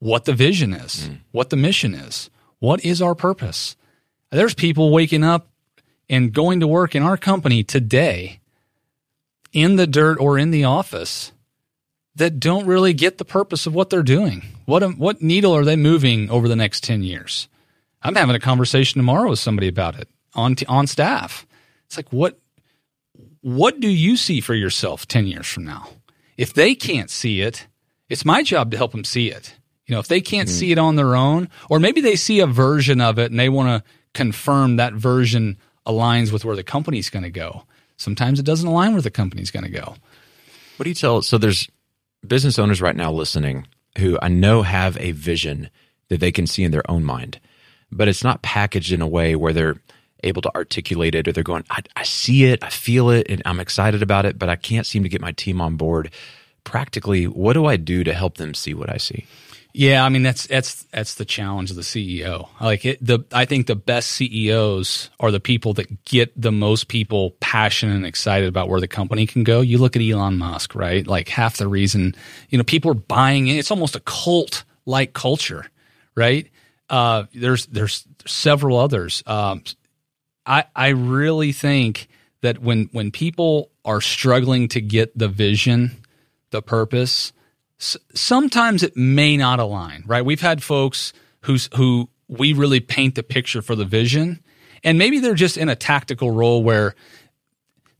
S2: what the vision is, mm. what the mission is, what is our purpose. There's people waking up and going to work in our company today in the dirt or in the office that don't really get the purpose of what they're doing. What what needle are they moving over the next 10 years? I'm having a conversation tomorrow with somebody about it on t- on staff. It's like what what do you see for yourself 10 years from now? If they can't see it, it's my job to help them see it. You know, if they can't mm-hmm. see it on their own, or maybe they see a version of it and they want to confirm that version aligns with where the company's going to go. Sometimes it doesn't align where the company's going to go.
S1: What do you tell? So there's business owners right now listening who I know have a vision that they can see in their own mind, but it's not packaged in a way where they're able to articulate it or they're going, I, I see it, I feel it, and I'm excited about it, but I can't seem to get my team on board. Practically, what do I do to help them see what I see?
S2: Yeah, I mean that's that's that's the challenge of the CEO. Like it, the I think the best CEOs are the people that get the most people passionate and excited about where the company can go. You look at Elon Musk, right? Like half the reason, you know, people are buying it. It's almost a cult like culture, right? Uh, there's there's several others. Um, I I really think that when when people are struggling to get the vision, the purpose sometimes it may not align, right? We've had folks who's who we really paint the picture for the vision, and maybe they're just in a tactical role where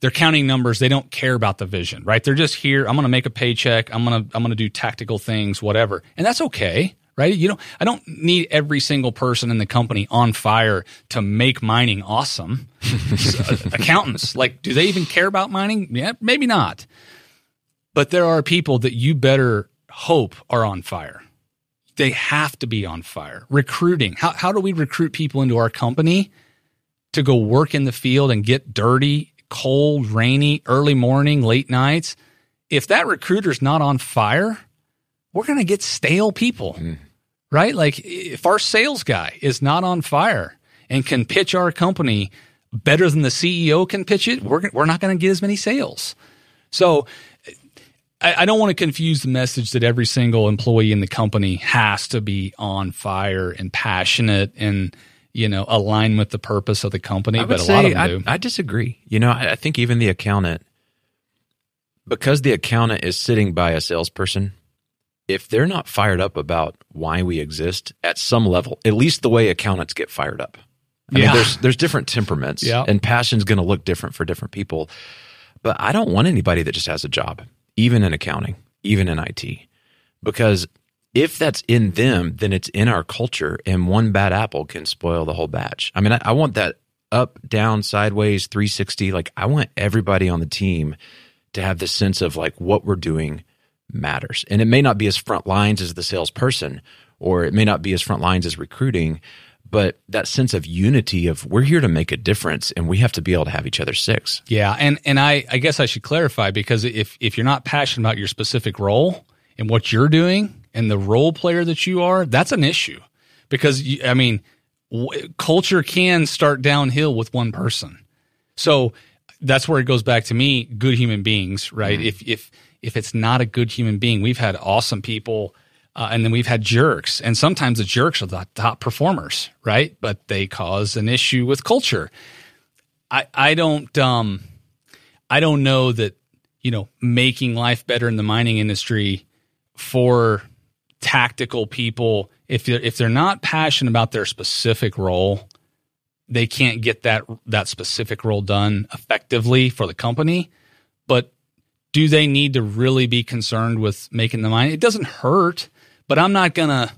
S2: they're counting numbers. They don't care about the vision, right? They're just here. I'm going to make a paycheck. I'm going to I'm going to do tactical things, whatever, and that's okay. Right? You know, I don't need every single person in the company on fire to make mining awesome. Uh, accountants, like, do they even care about mining? Yeah, maybe not. But there are people that you better hope are on fire. They have to be on fire. Recruiting. How, how do we recruit people into our company to go work in the field and get dirty, cold, rainy, early morning, late nights? If that recruiter's not on fire, we're going to get stale people, mm. right? Like if our sales guy is not on fire and can pitch our company better than the CEO can pitch it, we're, we're not going to get as many sales. So I, I don't want to confuse the message that every single employee in the company has to be on fire and passionate and you know align with the purpose of the company. but a lot of them
S1: I,
S2: do.
S1: I disagree. You know, I, I think even the accountant, because the accountant is sitting by a salesperson, if they're not fired up about why we exist at some level, at least the way accountants get fired up. I yeah. mean, there's there's different temperaments, yeah. and passion's going to look different for different people. But I don't want anybody that just has a job even in accounting, even in IT. Because if that's in them, then it's in our culture, and one bad apple can spoil the whole batch. I mean, I, I want that up, down, sideways, 360. Like, I want everybody on the team to have this sense of like what we're doing matters. And it may not be as front lines as the salesperson, or it may not be as front lines as recruiting, but that sense of unity of we're here to make a difference and we have to be able to have each other six.
S2: Yeah, and and I I guess I should clarify because if if you're not passionate about your specific role and what you're doing and the role player that you are, that's an issue. Because you, I mean, w- culture can start downhill with one person. So that's where it goes back to me good human beings, right? Mm-hmm. If if if it's not a good human being, we've had awesome people uh, and then we've had jerks, and sometimes the jerks are the top performers, right? But they cause an issue with culture. I I don't um I don't know that you know making life better in the mining industry for tactical people if they're if they're not passionate about their specific role they can't get that that specific role done effectively for the company but do they need to really be concerned with making the mine it doesn't hurt but I'm not gonna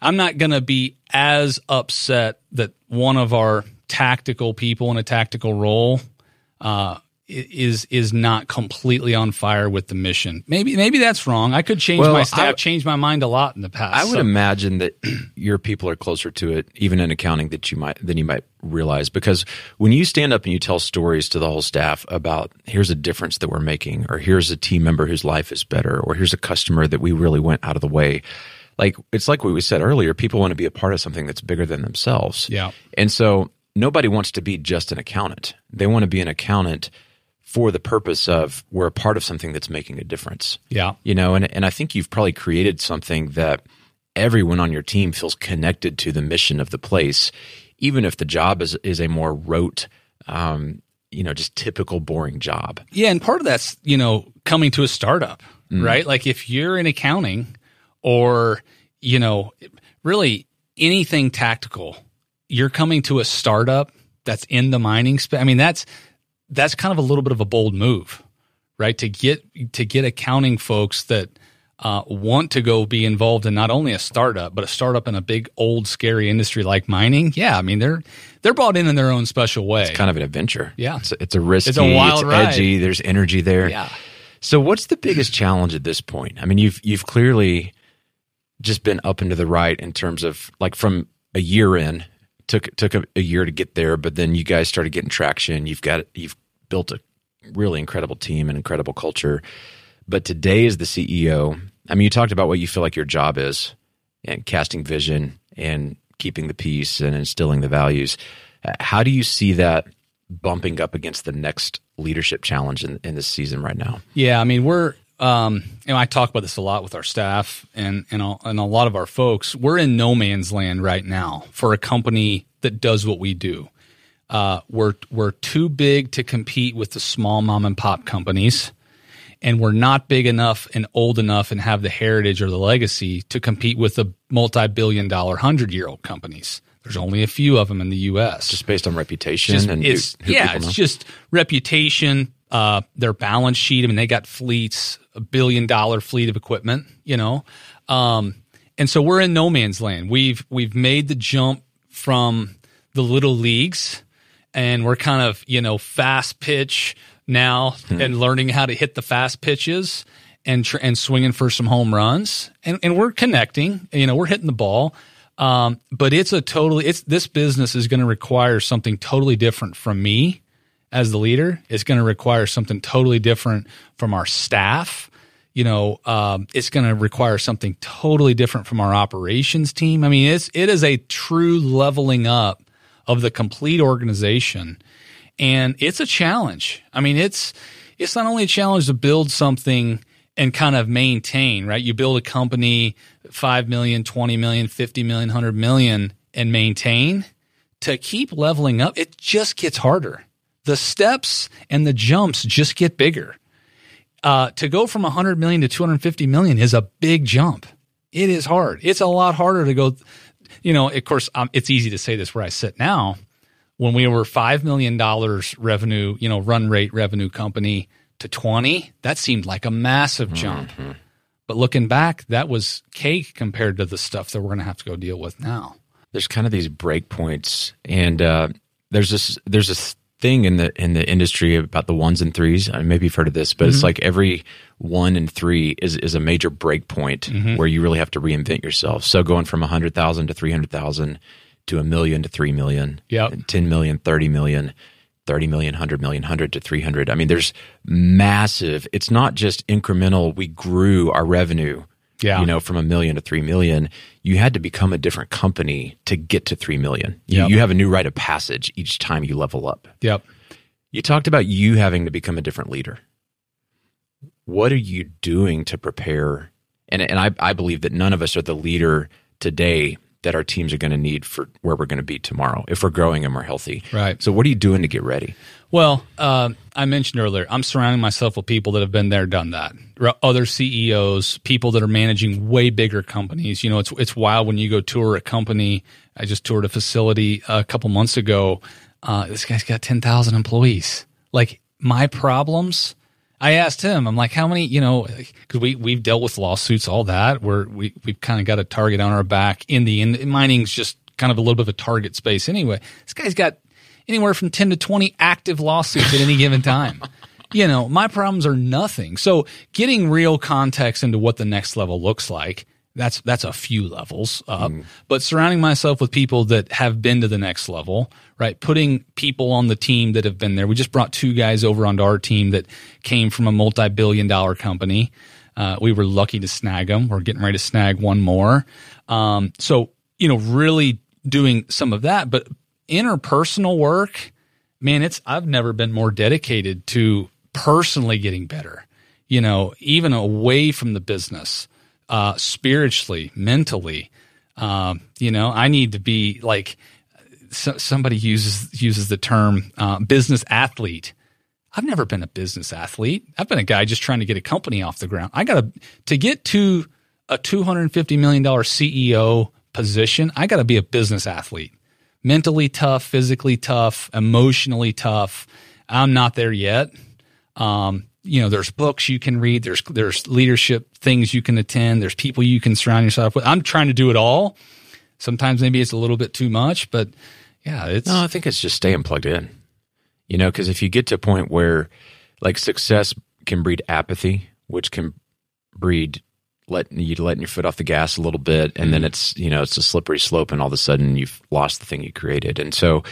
S2: I'm not gonna be as upset that one of our tactical people in a tactical role uh, is is not completely on fire with the mission. Maybe maybe that's wrong. I could change well, my staff, I, change my mind a lot in the past.
S1: I would so. imagine that your people are closer to it, even in accounting, that you might than you might realize. Because when you stand up and you tell stories to the whole staff about here's a difference that we're making, or here's a team member whose life is better, or here's a customer that we really went out of the way. Like it's like what we said earlier, people want to be a part of something that's bigger than themselves.
S2: Yeah.
S1: And so nobody wants to be just an accountant. They want to be an accountant for the purpose of we're a part of something that's making a difference.
S2: Yeah.
S1: You know, and, and I think you've probably created something that everyone on your team feels connected to the mission of the place, even if the job is, is a more rote, um, you know, just typical boring job.
S2: Yeah, and part of that's, you know, coming to a startup, right? Like if you're in accounting or, you know, really anything tactical, you're coming to a startup that's in the mining space. I mean, that's that's kind of a little bit of a bold move, right? To get to get accounting folks that uh, want to go be involved in not only a startup, but a startup in a big old scary industry like mining. Yeah, I mean they're they're brought in in their own special way.
S1: It's kind of an adventure.
S2: Yeah.
S1: It's a, it's a risky,
S2: It's a wild
S1: it's
S2: ride.
S1: edgy, there's energy there.
S2: yeah.
S1: So what's the biggest challenge at this point? I mean, you've you've clearly just been up and to the right in terms of like from a year in took took a, a year to get there, but then you guys started getting traction. You've got you've built a really incredible team and incredible culture. But today as the CEO, I mean, you talked about what you feel like your job is and casting vision and keeping the peace and instilling the values. How do you see that bumping up against the next leadership challenge in, in this season right now?
S2: Yeah, I mean we're um, and I talk about this a lot with our staff and and a, and a lot of our folks. We're in no man's land right now for a company that does what we do. Uh, we're we're too big to compete with the small mom and pop companies, and we're not big enough and old enough and have the heritage or the legacy to compete with the multi-billion dollar hundred year old companies. There's only a few of them in the U.S
S1: Just based on reputation
S2: just,
S1: and
S2: it's
S1: who
S2: yeah,
S1: people know?
S2: it's just reputation, uh, their balance sheet. I mean, they got fleets, a billion dollar fleet of equipment, you know, um, and so we're in no man's land. We've we've made the jump from the little leagues, and we're kind of you know fast pitch now
S1: Hmm.
S2: and learning how to hit the fast pitches. And, tr- and swinging for some home runs, and, and we're connecting. You know, we're hitting the ball, um, but it's a totally it's this business is going to require something totally different from me as the leader. It's going to require something totally different from our staff. You know, um, it's going to require something totally different from our operations team. I mean, it's it is a true leveling up of the complete organization, and it's a challenge. I mean, it's it's not only a challenge to build something and kind of maintain, right? You build a company 5 million, 20 million, 50 million, 100 million and maintain to keep leveling up, it just gets harder. The steps and the jumps just get bigger. Uh, to go from 100 million to 250 million is a big jump. It is hard. It's a lot harder to go. You know, of course, um, it's easy to say this where I sit now. When we were $5 million revenue, you know, run rate revenue company to 20, that seemed like a massive jump. But looking back, that was cake compared to the stuff that we're going to have to go deal with now.
S1: there's kind of these break points and uh, there's this there's this thing in the in the industry about the ones and threes I maybe you've heard of this but it's mm-hmm. like every one and three is is a major break point mm-hmm. where you really have to reinvent yourself. So going from 100000 to 300000 to a million to 3 million and 10 million 30 million 30 million 100 million 100 to 300 i mean there's massive it's not just incremental we grew our revenue
S2: Yeah.
S1: you know, from a million to three million, you had to become a different company to get to three million. You,
S2: Yep.
S1: you have a new rite of passage each time you level up.
S2: Yep.
S1: You talked about you having to become a different leader. What are you doing to prepare? And, and I, I believe that none of us are the leader today that our teams are going to need for where we're going to be tomorrow if we're growing and we're healthy.
S2: Right.
S1: So, what are you doing to get ready?
S2: Well, uh, I mentioned earlier, I'm surrounding myself with people that have been there, done that. Other CEOs, people that are managing way bigger companies. You know, it's it's wild when you go tour a company. I just toured a facility a couple months ago. Uh, this guy's got ten thousand employees. Like my problems. I asked him, I'm like, how many, you know, because we, we've dealt with lawsuits, all that, where we, we've kind of got a target on our back in the, in, mining's just kind of a little bit of a target space anyway. This guy's got anywhere from 10 to 20 active lawsuits at any given time. You know, my problems are nothing. So getting real context into what the next level looks like, that's that's a few levels up. Mm. But surrounding myself with people that have been to the next level, right? Putting people on the team that have been there. We just brought two guys over onto our team that came from a multi-billion dollar company. Uh, we were lucky to snag them. We're getting ready to snag one more. Um, so you know, really doing some of that, but interpersonal work, man, it's I've never been more dedicated to personally getting better. You know, even away from the business, uh, spiritually, mentally. Um, you know, I need to be like so, somebody uses uses the term uh, business athlete. I've never been a business athlete. I've been a guy just trying to get a company off the ground. I got to to get to a two hundred fifty million dollar CEO position. I got to be a business athlete, mentally tough, physically tough, emotionally tough. I'm not there yet. Um, you know, there's books you can read. There's there's leadership things you can attend. There's people you can surround yourself with. I'm trying to do it all. Sometimes maybe it's a little bit too much, but yeah, it's
S1: no. I think it's just staying plugged in. You know, because if you get to a point where like success can breed apathy, which can breed letting you letting your foot off the gas a little bit, and mm-hmm. then it's you know it's a slippery slope, and all of a sudden you've lost the thing you created. And so,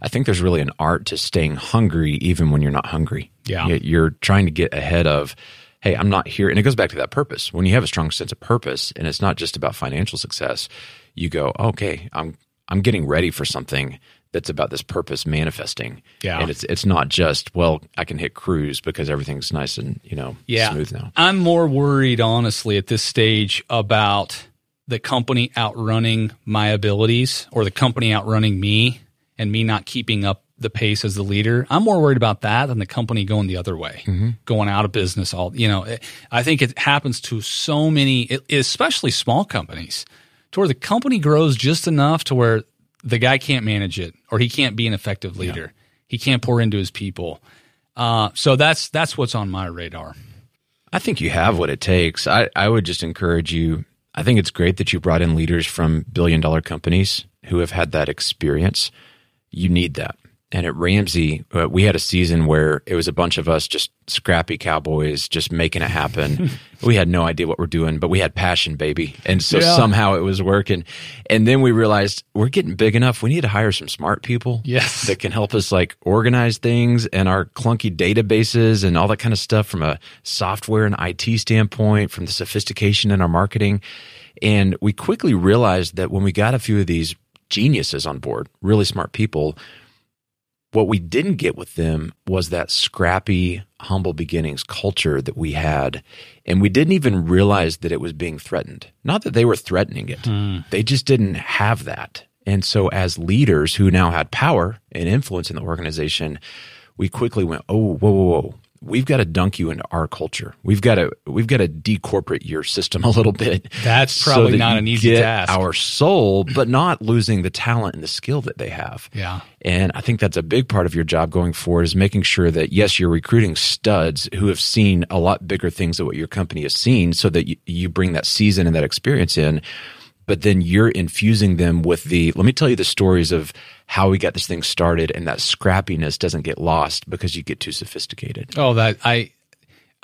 S1: I think there's really an art to staying hungry even when you're not hungry.
S2: Yeah,
S1: you're trying to get ahead of. Hey, I'm not here, and it goes back to that purpose. When you have a strong sense of purpose, and it's not just about financial success, you go, okay, I'm I'm getting ready for something that's about this purpose manifesting.
S2: Yeah.
S1: And it's it's not just, well, I can hit cruise because everything's nice and, you know,
S2: yeah.
S1: smooth now.
S2: I'm more worried, honestly, at this stage about the company outrunning my abilities or the company outrunning me and me not keeping up the pace as the leader. I'm more worried about that than the company going the other way, mm-hmm. going out of business. All you know, I think it happens to so many, especially small companies, to where the company grows just enough to where the guy can't manage it or he can't be an effective leader. Yeah. He can't pour into his people. Uh, so that's that's what's on my radar.
S1: I think you have what it takes. I, I would just encourage you. I think it's great that you brought in leaders from billion dollar companies who have had that experience. You need that. And at Ramsey, uh, we had a season where it was a bunch of us just scrappy cowboys just making it happen. we had no idea what we're doing, but we had passion, baby. And so yeah. somehow it was working. And then we realized we're getting big enough. We need to hire some smart people.
S2: Yes.
S1: That can help us like organize things and our clunky databases and all that kind of stuff from a software and IT standpoint, from the sophistication in our marketing. And we quickly realized that when we got a few of these geniuses on board, really smart people, what we didn't get with them was that scrappy, humble beginnings culture that we had. And we didn't even realize that it was being threatened. Not that they were threatening it, mm. they just didn't have that. And so, as leaders who now had power and influence in the organization, we quickly went, oh, whoa, whoa, whoa we've got to dunk you into our culture. We've got to we've got to decorporate your system a little bit.
S2: That's probably so that not an easy task.
S1: Our soul, but not losing the talent and the skill that they have.
S2: Yeah.
S1: And I think that's a big part of your job going forward is making sure that yes, you're recruiting studs who have seen a lot bigger things than what your company has seen, so that you, you bring that season and that experience in but then you're infusing them with the let me tell you the stories of how we got this thing started and that scrappiness doesn't get lost because you get too sophisticated
S2: oh that i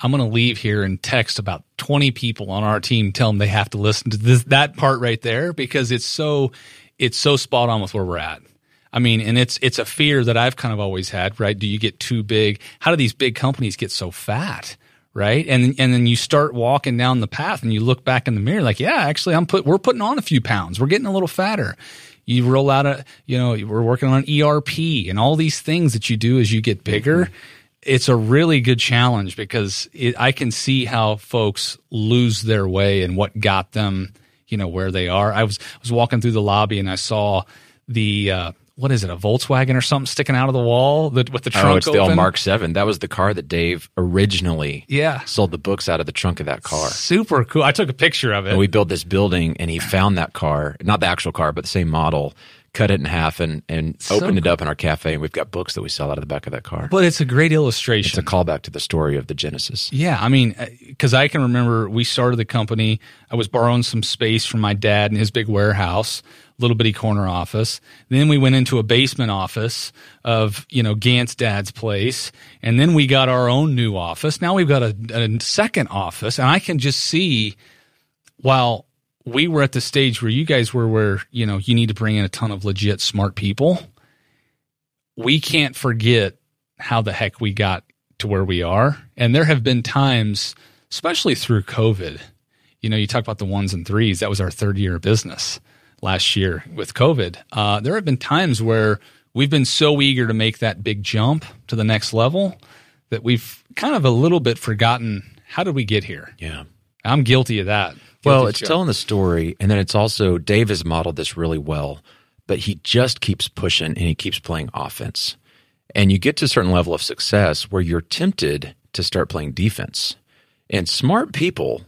S2: i'm going to leave here and text about 20 people on our team tell them they have to listen to this that part right there because it's so it's so spot on with where we're at I mean, and it's it's a fear that I've kind of always had, right? Do you get too big? How do these big companies get so fat? Right? And and then you start walking down the path and you look back in the mirror like, yeah, actually I'm put we're putting on a few pounds. We're getting a little fatter. You roll out a, you know, we're working on ERP and all these things that you do as you get bigger. Mm-hmm. It's a really good challenge because it, I can see how folks lose their way and what got them, you know, where they are. I was I was walking through the lobby and I saw the uh, what is it, a Volkswagen or something sticking out of the wall that, with the trunk
S1: Oh, it's
S2: open?
S1: the old Mark 7. That was the car that Dave originally
S2: yeah.
S1: sold the books out of the trunk of that car.
S2: Super cool. I took a picture of it.
S1: And we built this building and he found that car, not the actual car, but the same model, cut it in half and, and so opened cool. it up in our cafe. And we've got books that we sell out of the back of that car.
S2: But it's a great illustration.
S1: It's a callback to the story of the Genesis.
S2: Yeah. I mean, because uh, I can remember we started the company. I was borrowing some space from my dad in his big warehouse little bitty corner office. Then we went into a basement office of, you know, Gant's dad's place. And then we got our own new office. Now we've got a, a second office. And I can just see while we were at the stage where you guys were, where, you know, you need to bring in a ton of legit smart people. We can't forget how the heck we got to where we are. And there have been times, especially through COVID, you know, you talk about the ones and threes. That was our third year of business last year with COVID, uh, there have been times where we've been so eager to make that big jump to the next level that we've kind of a little bit forgotten how did we get here?
S1: Yeah.
S2: I'm guilty of that. Guilty
S1: Well, it's telling the story, and then it's also Dave has modeled this really well, but he just keeps pushing and he keeps playing offense. And you get to a certain level of success where you're tempted to start playing defense. And smart people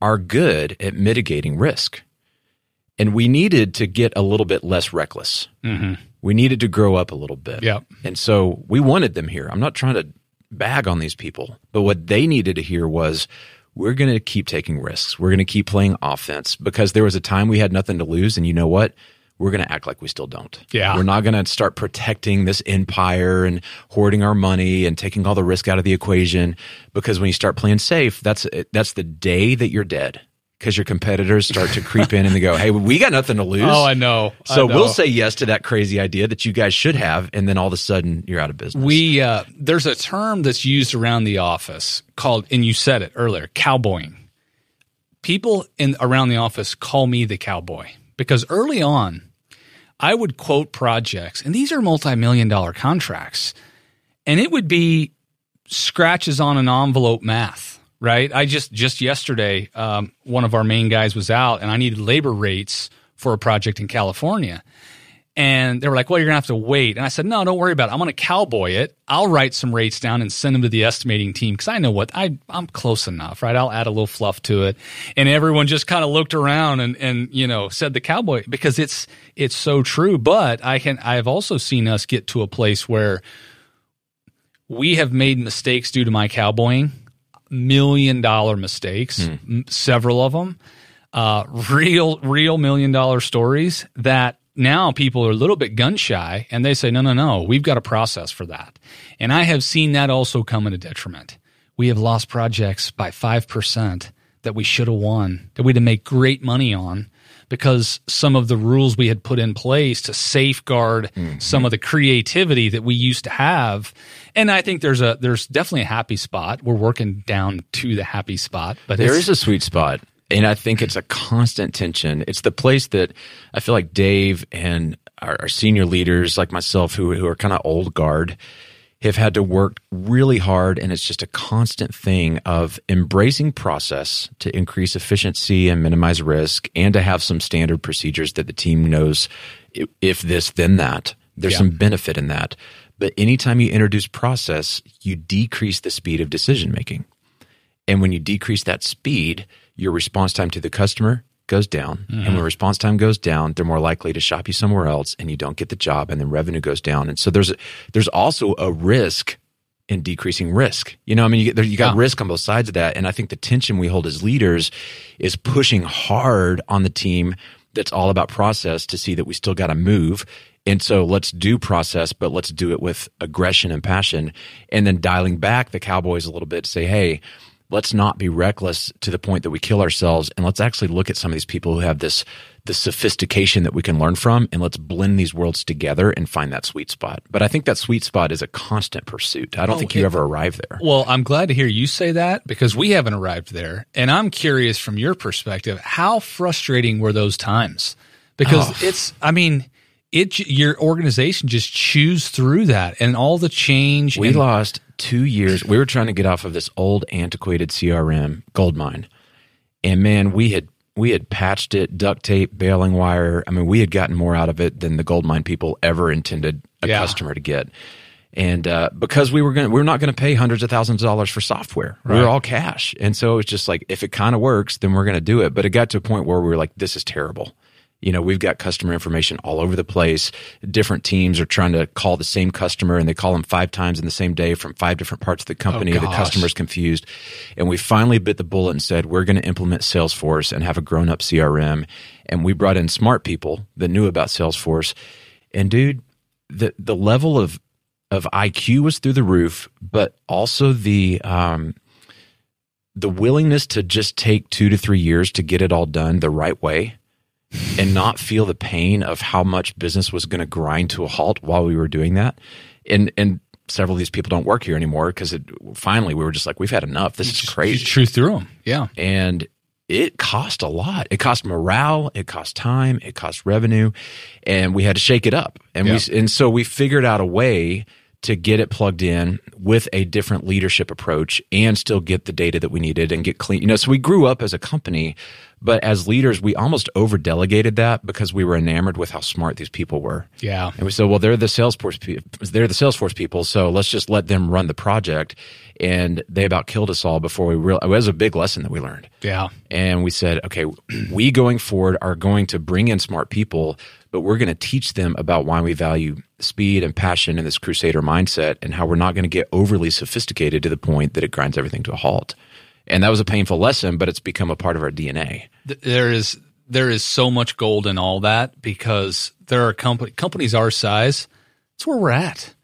S1: are good at mitigating risk. And we needed to get a little bit less reckless. Mm-hmm. We needed to grow up a little bit.
S2: Yep.
S1: And so we wanted them here. I'm not trying to bag on these people, but what they needed to hear was we're going to keep taking risks. We're going to keep playing offense because there was a time we had nothing to lose. And you know what? We're going to act like we still don't.
S2: Yeah.
S1: We're not going to start protecting this empire and hoarding our money and taking all the risk out of the equation because when you start playing safe, that's that's the day that you're dead because your competitors start to creep in and they go, "Hey, we got nothing to lose."
S2: Oh, I know. I
S1: So
S2: know.
S1: we'll say yes to that crazy idea that you guys should have, and then all of a sudden you're out of business.
S2: We uh, there's a term that's used around the office called, and you said it earlier, cowboying. People in around the office call me the cowboy because early on, I would quote projects, and these are multi-million dollar contracts, and it would be scratches on an envelope math. Right. I just just yesterday, um, one of our main guys was out, and I needed labor rates for a project in California. And they were like, well, you're to have to wait. And I said, no, don't worry about it. I'm to cowboy it. I'll write some rates down and send them to the estimating team because I know what I, I'm close enough, right? I'll add a little fluff to it. And everyone just kind of looked around and, and, you know, said the cowboy because it's, it's so true. But I can, I've also seen us get to a place where we have made mistakes due to my cowboying, million dollar mistakes, m- several of them uh, real, real million dollar stories that now people are a little bit gun shy and they say, no, no, no, we've got a process for that. And I have seen that also come at a detriment. We have lost projects by 5% that we should have won, that we'd have made great money on because some of the rules we had put in place to safeguard mm-hmm. some of the creativity that we used to have. And I think there's a, there's definitely a happy spot. We're working down to the happy spot, but
S1: there is a sweet spot. And I think it's a constant tension. It's the place that I feel like Dave and our, our senior leaders, like myself, who, who are kind of old guard, have had to work really hard. And it's just a constant thing of embracing process to increase efficiency and minimize risk and to have some standard procedures that the team knows if this, then that. There's
S2: Yeah.
S1: some benefit in that. But anytime you introduce process, you decrease the speed of decision making. And when you decrease that speed, your response time to the customer goes down. And when mm-hmm. response time goes down, they're more likely to shop you somewhere else and you don't get the job and then revenue goes down. And so there's there's also a risk in decreasing risk. You know, I mean, you, there, you got
S2: Yeah.
S1: risk on both sides of that. And I think the tension we hold as leaders is pushing hard on the team that's all about process to see that we still got to move. And so let's do process, but let's do it with aggression and passion. And then dialing back the Cowboys a little bit say, hey, let's not be reckless to the point that we kill ourselves. And let's actually look at some of these people who have this, the sophistication that we can learn from. And let's blend these worlds together and find that sweet spot. But I think that sweet spot is a constant pursuit. I don't
S2: Oh,
S1: think you
S2: it-
S1: ever arrive there.
S2: Well, I'm glad to hear you say that because we haven't arrived there. And I'm curious from your perspective, how frustrating were those times? Because
S1: Oh.
S2: it's, I mean, it your organization just chews through that and all the change.
S1: We
S2: and,
S1: lost two years. We were trying to get off of this old antiquated CRM GoldMine. And man, we had we had patched it, duct tape, baling wire. I mean, we had gotten more out of it than the GoldMine people ever intended a
S2: Yeah.
S1: customer to get. And uh, because we were going, we were not going to pay hundreds of thousands of dollars for software. We
S2: Right.
S1: were all cash, and so it's just like if it kind of works, then we're going to do it. But it got to a point where we were like, this is terrible. You know, we've got customer information all over the place. Different teams are trying to call the same customer and they call them five times in the same day from five different parts of the company. the
S2: gosh.
S1: customer's confused. And we finally bit the bullet and said, we're going to implement Salesforce and have a grown up CRM. And we brought in smart people that knew about Salesforce. And dude, the, the level of, of IQ was through the roof, but also the, um, the willingness to just take two to three years to get it all done the right way and not feel the pain of how much business was going to grind to a halt while we were doing that. And and several of these people don't work here anymore because it finally we were just like we've had enough. This is
S2: you
S1: crazy.
S2: chew through them. Yeah.
S1: And it cost a lot. It cost morale, it cost time, it cost revenue, and we had to shake it up. And
S2: Yeah.
S1: we and so we figured out a way to get it plugged in with a different leadership approach and still get the data that we needed and get clean. You know, so we grew up as a company, but as leaders, we almost over delegated that because we were enamored with how smart these people were.
S2: Yeah.
S1: And we said, well, they're the Salesforce people. They're the Salesforce people. So let's just let them run the project. And they about killed us all before we realized it was a big lesson that we learned.
S2: Yeah.
S1: And we said, okay, we going forward are going to bring in smart people, but we're going to teach them about why we value speed and passion and this crusader mindset and how we're not going to get overly sophisticated to the point that it grinds everything to a halt. And that was a painful lesson, but it's become a part of our DNA.
S2: There is there is so much gold in all that because there are company companies our size. It's where we're at.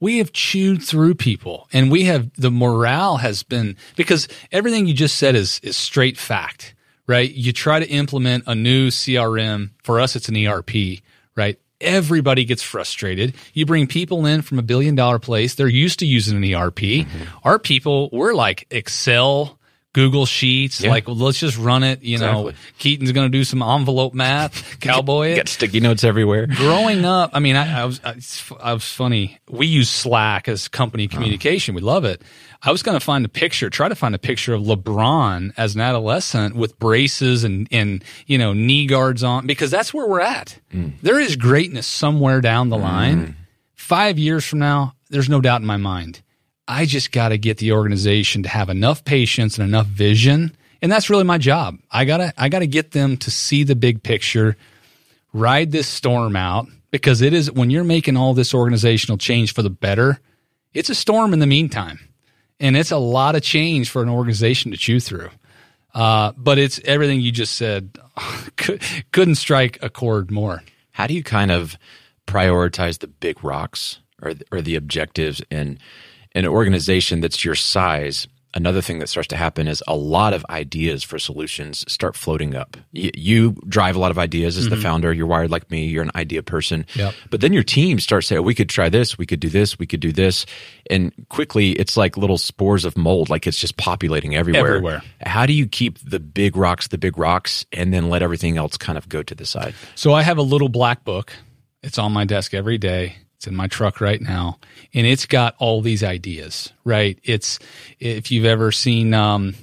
S2: We have chewed through people, and we have the morale has been because everything you just said is is straight fact, right? You try to implement a new CRM. For us, it's an ERP, right? Everybody gets frustrated. You bring people in from a billion dollar place. They're used to using an ERP. Mm-hmm. Our people, we're like Excel, Google Sheets.
S1: Yeah.
S2: Like, well, let's just run it. You know, Keaton's going to do some envelope math, cowboy it
S1: got sticky notes everywhere.
S2: growing up, I mean, I, I was I, I was funny. We use Slack as company communication. We love it. I was going to find a picture, try to find a picture of LeBron as an adolescent with braces and and you know knee guards on because that's where we're at. Mm. There is greatness somewhere down the line. Mm. Five years from now, there's no doubt in my mind. I just got to get the organization to have enough patience and enough vision, and that's really my job. I gotta I gotta get them to see the big picture ride this storm out because it is when you're making all this organizational change for the better, it's a storm in the meantime. And it's a lot of change for an organization to chew through. Uh, but it's everything you just said could, couldn't strike a chord more.
S1: How do you kind of prioritize the big rocks or or the objectives in an organization that's your size? Another thing that starts to happen is a lot of ideas for solutions start floating up. You, you drive a lot of ideas as the mm-hmm. founder. You're wired like me. You're an idea person.
S2: Yep.
S1: But then your team starts saying, oh, "We could try this. We could do this. We could do this," and quickly it's like little spores of mold. Like it's just populating everywhere.
S2: Everywhere.
S1: How do you keep the big rocks the big rocks, and then let everything else kind of go to the side?
S2: So I have a little black book. It's on my desk every day. It's in my truck right now, and it's got all these ideas. Right? It's if you've ever seen um,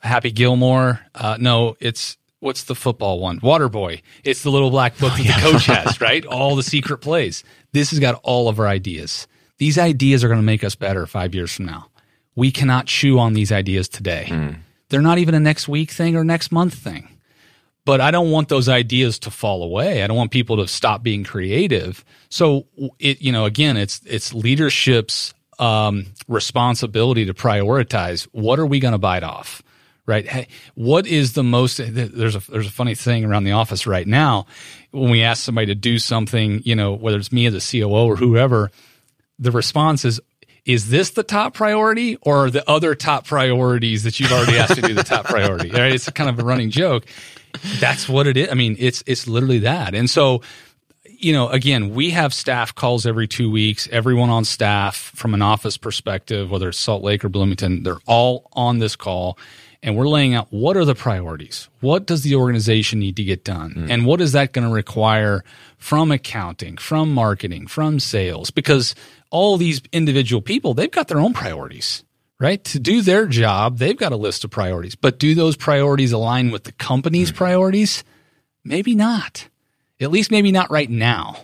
S2: Happy Gilmore. Uh, no, it's what's the football one? Waterboy. It's the little black book that the coach has. Right? All the secret plays. This has got all of our ideas. These ideas are going to make us better five years from now. We cannot chew on these ideas today. They're not even a next week thing or next month thing but I don't want those ideas to fall away. I don't want people to stop being creative. So it, you know, again, it's it's leadership's um, responsibility to prioritize. What are we going to bite off? Right? Hey, what is the most? There's a there's a funny thing around the office right now when we ask somebody to do something. You know, whether it's me as a COO or whoever, the response is. Is this the top priority or are the other top priorities that you've already asked to do the top priority? Right? It's kind of a running joke that's what it is. I mean, it's it's literally that. And so, you know, again, we have staff calls every two weeks. Everyone on staff, from an office perspective, whether it's Salt Lake or Bloomington, they're all on this call, and we're laying out what are the priorities. What does the organization need to get done, mm. and what is that going to require from accounting, from marketing, from sales? Because all these individual people, they've got their own priorities right? To do their job, they've got a list of priorities, but do those priorities align with the company's priorities? Maybe not. At least maybe not right now.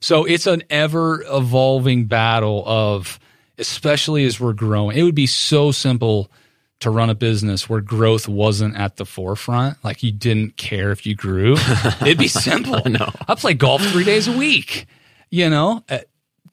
S2: So it's an ever evolving battle of, especially as we're growing. It would be so simple to run a business where growth wasn't at the forefront. Like you didn't care if you grew. It'd be simple. no. I play golf three days a week. You know, Uh,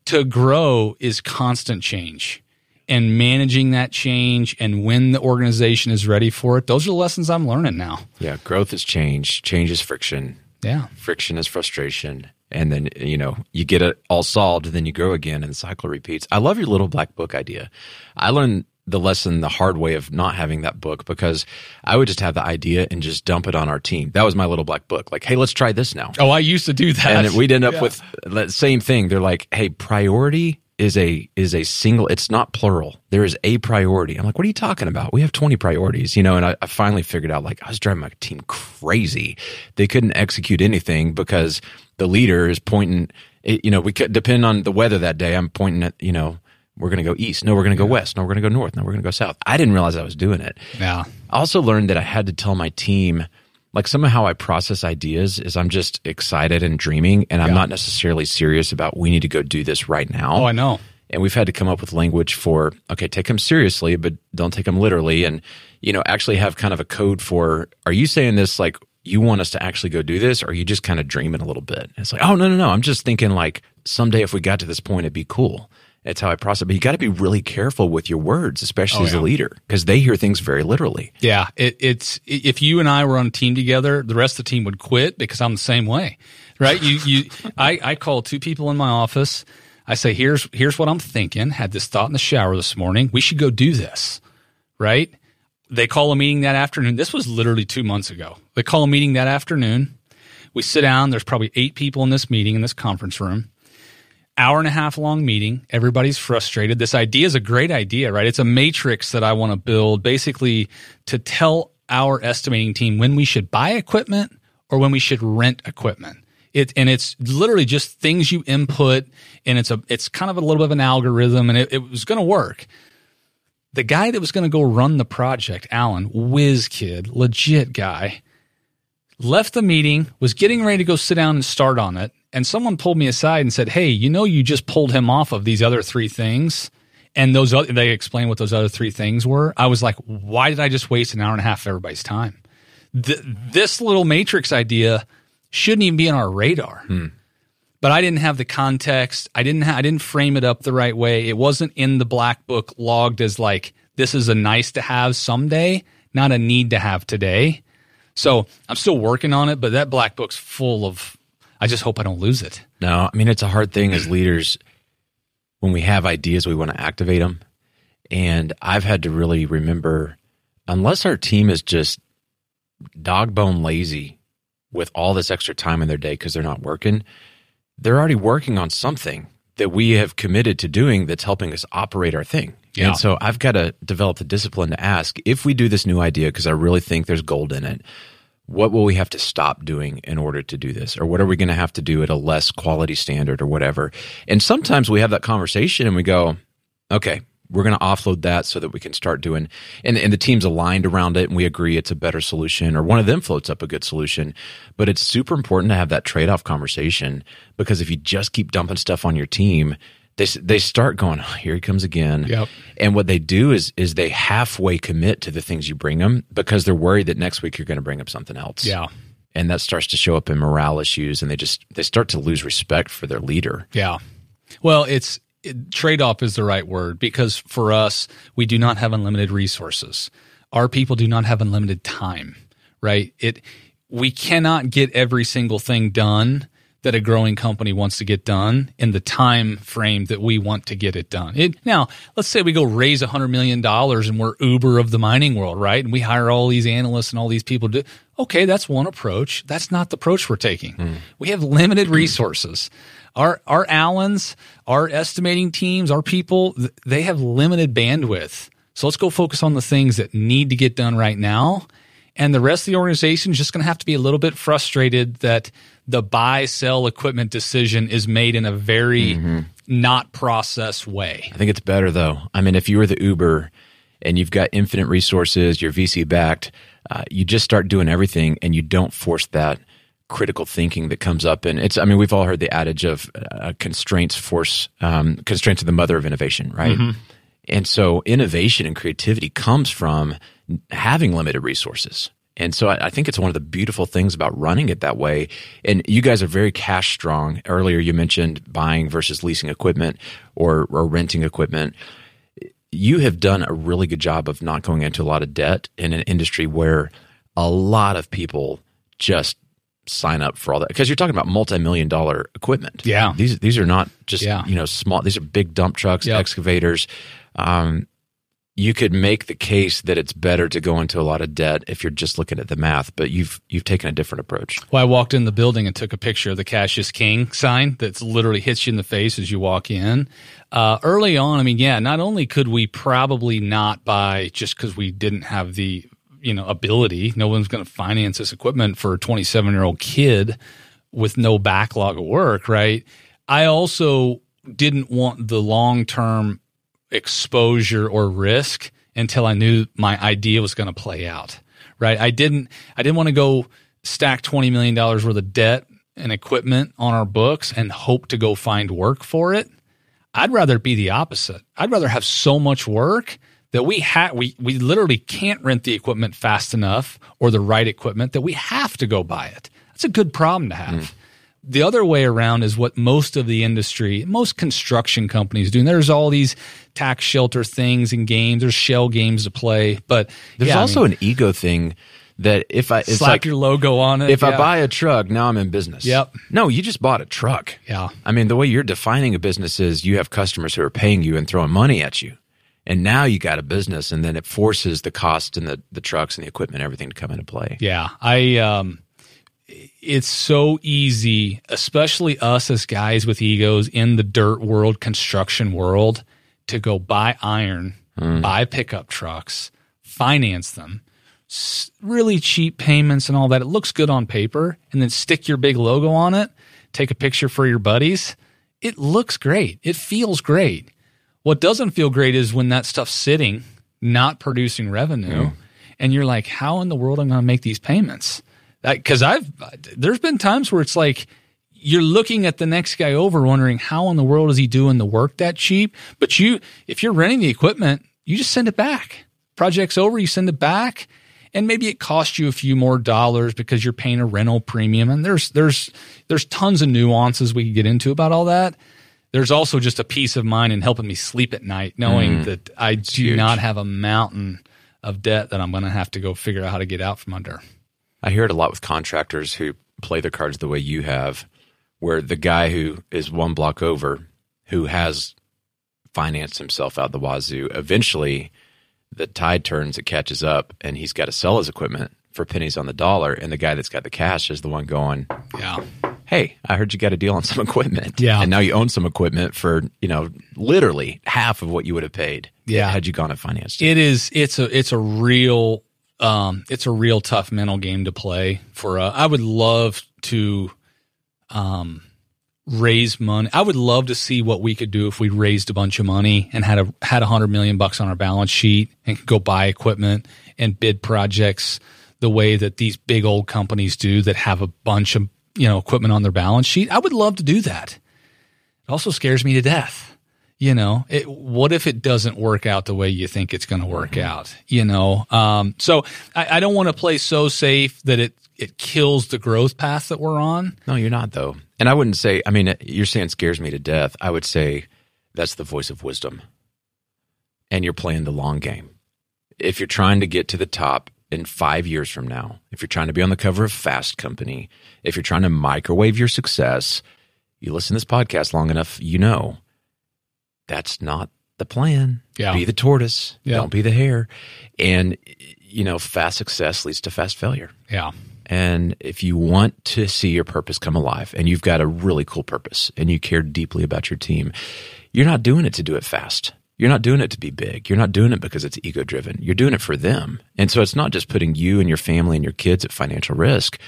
S2: to grow is constant change and managing that change and when the organization is ready for it. Those are the lessons I'm learning now.
S1: Yeah, growth is change. Change is friction.
S2: Yeah.
S1: Friction is frustration. And then, you know, you get it all solved, and then you grow again and the cycle repeats. I love your little black book idea. I learned the lesson the hard way of not having that book because I would just have the idea and just dump it on our team. That was my little black book. Like, hey, let's try this now.
S2: Oh, I used to do that.
S1: And we'd end up
S2: Yeah.
S1: with the same thing. They're like, hey, priority is a is a single it's not plural. There is a priority. I'm like what are you talking about? We have 20 priorities you know and I, I, finally figured out like i was driving my team crazy. They couldn't execute anything because the leader is pointing you know we could depend on the weather that day i'm pointing at you know we're going to go east. No we're going to go west. No we're going to go north. No we're going to go south. I didn't realize i was doing it.
S2: Yeah.
S1: I also learned that i had to tell my team like some of how I process ideas is I'm just excited and dreaming, and I'm yeah. not necessarily serious about we need to go do this right now.
S2: Oh, I know.
S1: And we've had to come up with language for okay, take them seriously, but don't take them literally, and you know, actually have kind of a code for. Are you saying this like you want us to actually go do this, or are you just kind of dreaming a little bit? And it's like, oh no, no, no. I'm just thinking like someday if we got to this point, it'd be cool. It's how I process. But you got to be really careful with your words, especially oh, as yeah. a leader, because they hear things very literally.
S2: Yeah, it, it's if you and I were on a team together, the rest of the team would quit because I'm the same way, right? You, you, I, I call two people in my office. I say, here's here's what I'm thinking. Had this thought in the shower this morning. We should go do this, right? They call a meeting that afternoon. This was literally two months ago. They call a meeting that afternoon. We sit down. There's probably eight people in this meeting in this conference room hour and a half long meeting. Everybody's frustrated. This idea is a great idea, right? It's a matrix that I want to build basically to tell our estimating team when we should buy equipment or when we should rent equipment. It, and it's literally just things you input and it's a it's kind of a little bit of an algorithm and it, it was going to work the guy that was going to go run the project Allen whiz kid legit guy left the meeting was getting ready to go sit down and start on it and someone pulled me aside and said, "Hey, you know, you just pulled him off of these other three things." And those other, they explained what those other three things were. I was like, "Why did I just waste an hour and a half of everybody's time?" Th- this little matrix idea shouldn't even be on our radar. Hmm. But I didn't have the context. I didn't. Ha- I didn't frame it up the right way. It wasn't in the black book logged as like this is a nice to have someday, not a need to have today. So I'm still working on it, but that black book's full of I just hope I don't lose it.
S1: No, I mean, it's a hard thing as leaders when we have ideas, we want to activate them. And I've had to really remember unless our team is just dog bone lazy with all this extra time in their day because they're not working, they're already working on something that we have committed to doing that's helping us operate our thing. Yeah. And so I've got to develop the discipline to ask if we do this new idea, because I really think there's gold in it what will we have to stop doing in order to do this? Or what are we going to have to do at a less quality standard or whatever? And sometimes we have that conversation and we go okay we're going to offload that so that we can start doing and, and the team's aligned around it and we agree it's a better solution or one of them floats up a good solution. But it's super important to have that trade-off conversation because if you just keep dumping stuff on your team they they start going, oh, here he comes again.
S2: Yep.
S1: And what they do is is they halfway commit to the things you bring them because they're worried that next week you're going to bring up something else.
S2: Yeah.
S1: And that starts to show up in morale issues, and they just they start to lose respect for their leader.
S2: Yeah. Well, it's it, trade off is the right word because for us, we do not have unlimited resources. Our people do not have unlimited time. Right. It we cannot get every single thing done that a growing company wants to get done in the time frame that we want to get it done. It, now, let's say we go raise a hundred million dollars and we're Uber of the mining world, right? And we hire all these analysts and all these people to. Okay, that's one approach. That's not the approach we're taking. Mm. We have limited resources. Our our Allens, our estimating teams, our people, they have limited bandwidth. So let's go focus on the things that need to get done right now. And the rest of the organization is just going to have to be a little bit frustrated that the buy sell equipment decision is made in a very mm-hmm. not process way.
S1: I think it's better though. I mean, if you were the Uber and you've got infinite resources, you're VC backed, uh, you just start doing everything and you don't force that critical thinking that comes up. And it's, I mean, we've all heard the adage of uh, constraints force, um, constraints are the mother of innovation, right? Mm-hmm. And so innovation and creativity comes from having limited resources. And so I, I, think it's one of the beautiful things about running it that way. And you guys are very cash strong. Earlier, you mentioned buying versus leasing equipment or, or renting equipment. You have done a really good job of not going into a lot of debt in an industry where a lot of people just sign up for all that because you're talking about multi-million dollar equipment.
S2: Yeah,
S1: these these are not just yeah. you know small. These are big dump trucks, yep. excavators. Um, you could make the case that it's better to go into a lot of debt if you're just looking at the math, but you've you've taken a different approach.
S2: Well, I walked in the building and took a picture of the cash is king sign that's literally hits you in the face as you walk in. Uh, early on, I mean, yeah, not only could we probably not buy just because we didn't have the you know ability, no one's going to finance this equipment for a 27 year old kid with no backlog of work, right? I also didn't want the long term exposure or risk until I knew my idea was going to play out. Right? I didn't I didn't want to go stack 20 million dollars worth of debt and equipment on our books and hope to go find work for it. I'd rather be the opposite. I'd rather have so much work that we ha- we we literally can't rent the equipment fast enough or the right equipment that we have to go buy it. That's a good problem to have. Mm. The other way around is what most of the industry, most construction companies do. And there's all these tax shelter things and games. There's shell games to play, but
S1: there's yeah, also I mean, an ego thing that if I
S2: it's slap like, your logo on it.
S1: If yeah. I buy a truck, now I'm in business.
S2: Yep.
S1: No, you just bought a truck.
S2: Yeah.
S1: I mean, the way you're defining a business is you have customers who are paying you and throwing money at you. And now you got a business and then it forces the cost and the, the trucks and the equipment and everything to come into play.
S2: Yeah. I um it's so easy, especially us as guys with egos in the dirt world, construction world, to go buy iron, mm. buy pickup trucks, finance them, really cheap payments and all that. It looks good on paper, and then stick your big logo on it, take a picture for your buddies. It looks great. It feels great. What doesn't feel great is when that stuff's sitting, not producing revenue, and you're like, how in the world am I going to make these payments? Because I've there's been times where it's like you're looking at the next guy over, wondering how in the world is he doing the work that cheap. But you, if you're renting the equipment, you just send it back. Project's over, you send it back, and maybe it costs you a few more dollars because you're paying a rental premium. And there's there's there's tons of nuances we could get into about all that. There's also just a peace of mind in helping me sleep at night, knowing mm, that I do huge. not have a mountain of debt that I'm going to have to go figure out how to get out from under.
S1: I hear it a lot with contractors who play their cards the way you have, where the guy who is one block over, who has financed himself out the wazoo, eventually the tide turns, it catches up, and he's got to sell his equipment for pennies on the dollar. And the guy that's got the cash is the one going,
S2: Yeah.
S1: Hey, I heard you got a deal on some equipment.
S2: Yeah.
S1: And now you own some equipment for, you know, literally half of what you would have paid.
S2: Yeah.
S1: Had you gone and financed
S2: it. It is, it's a, it's a real um, it's a real tough mental game to play for. Uh, I would love to um, raise money. I would love to see what we could do if we raised a bunch of money and had a had a hundred million bucks on our balance sheet and could go buy equipment and bid projects the way that these big old companies do that have a bunch of you know equipment on their balance sheet. I would love to do that. It also scares me to death you know it, what if it doesn't work out the way you think it's going to work mm-hmm. out you know? Um, so i, I don't want to play so safe that it it kills the growth path that we're on.
S1: No you're not though. And i wouldn't say i mean you're saying scares me to death. I would say that's the voice of wisdom. And you're playing the long game. If you're trying to get to the top in five years from now if you're trying to be on the cover of fast company if you're trying to microwave your success you listen to this podcast long enough you know that's not the plan.
S2: Yeah.
S1: Be the tortoise. Yeah. Don't be the hare. And, you know, fast success leads to fast failure.
S2: Yeah.
S1: And if you want to see your purpose come alive and you've got a really cool purpose and you care deeply about your team, you're not doing it to do it fast. You're not doing it to be big. You're not doing it because it's ego driven. You're doing it for them. And so it's not just putting you and your family and your kids at financial risk,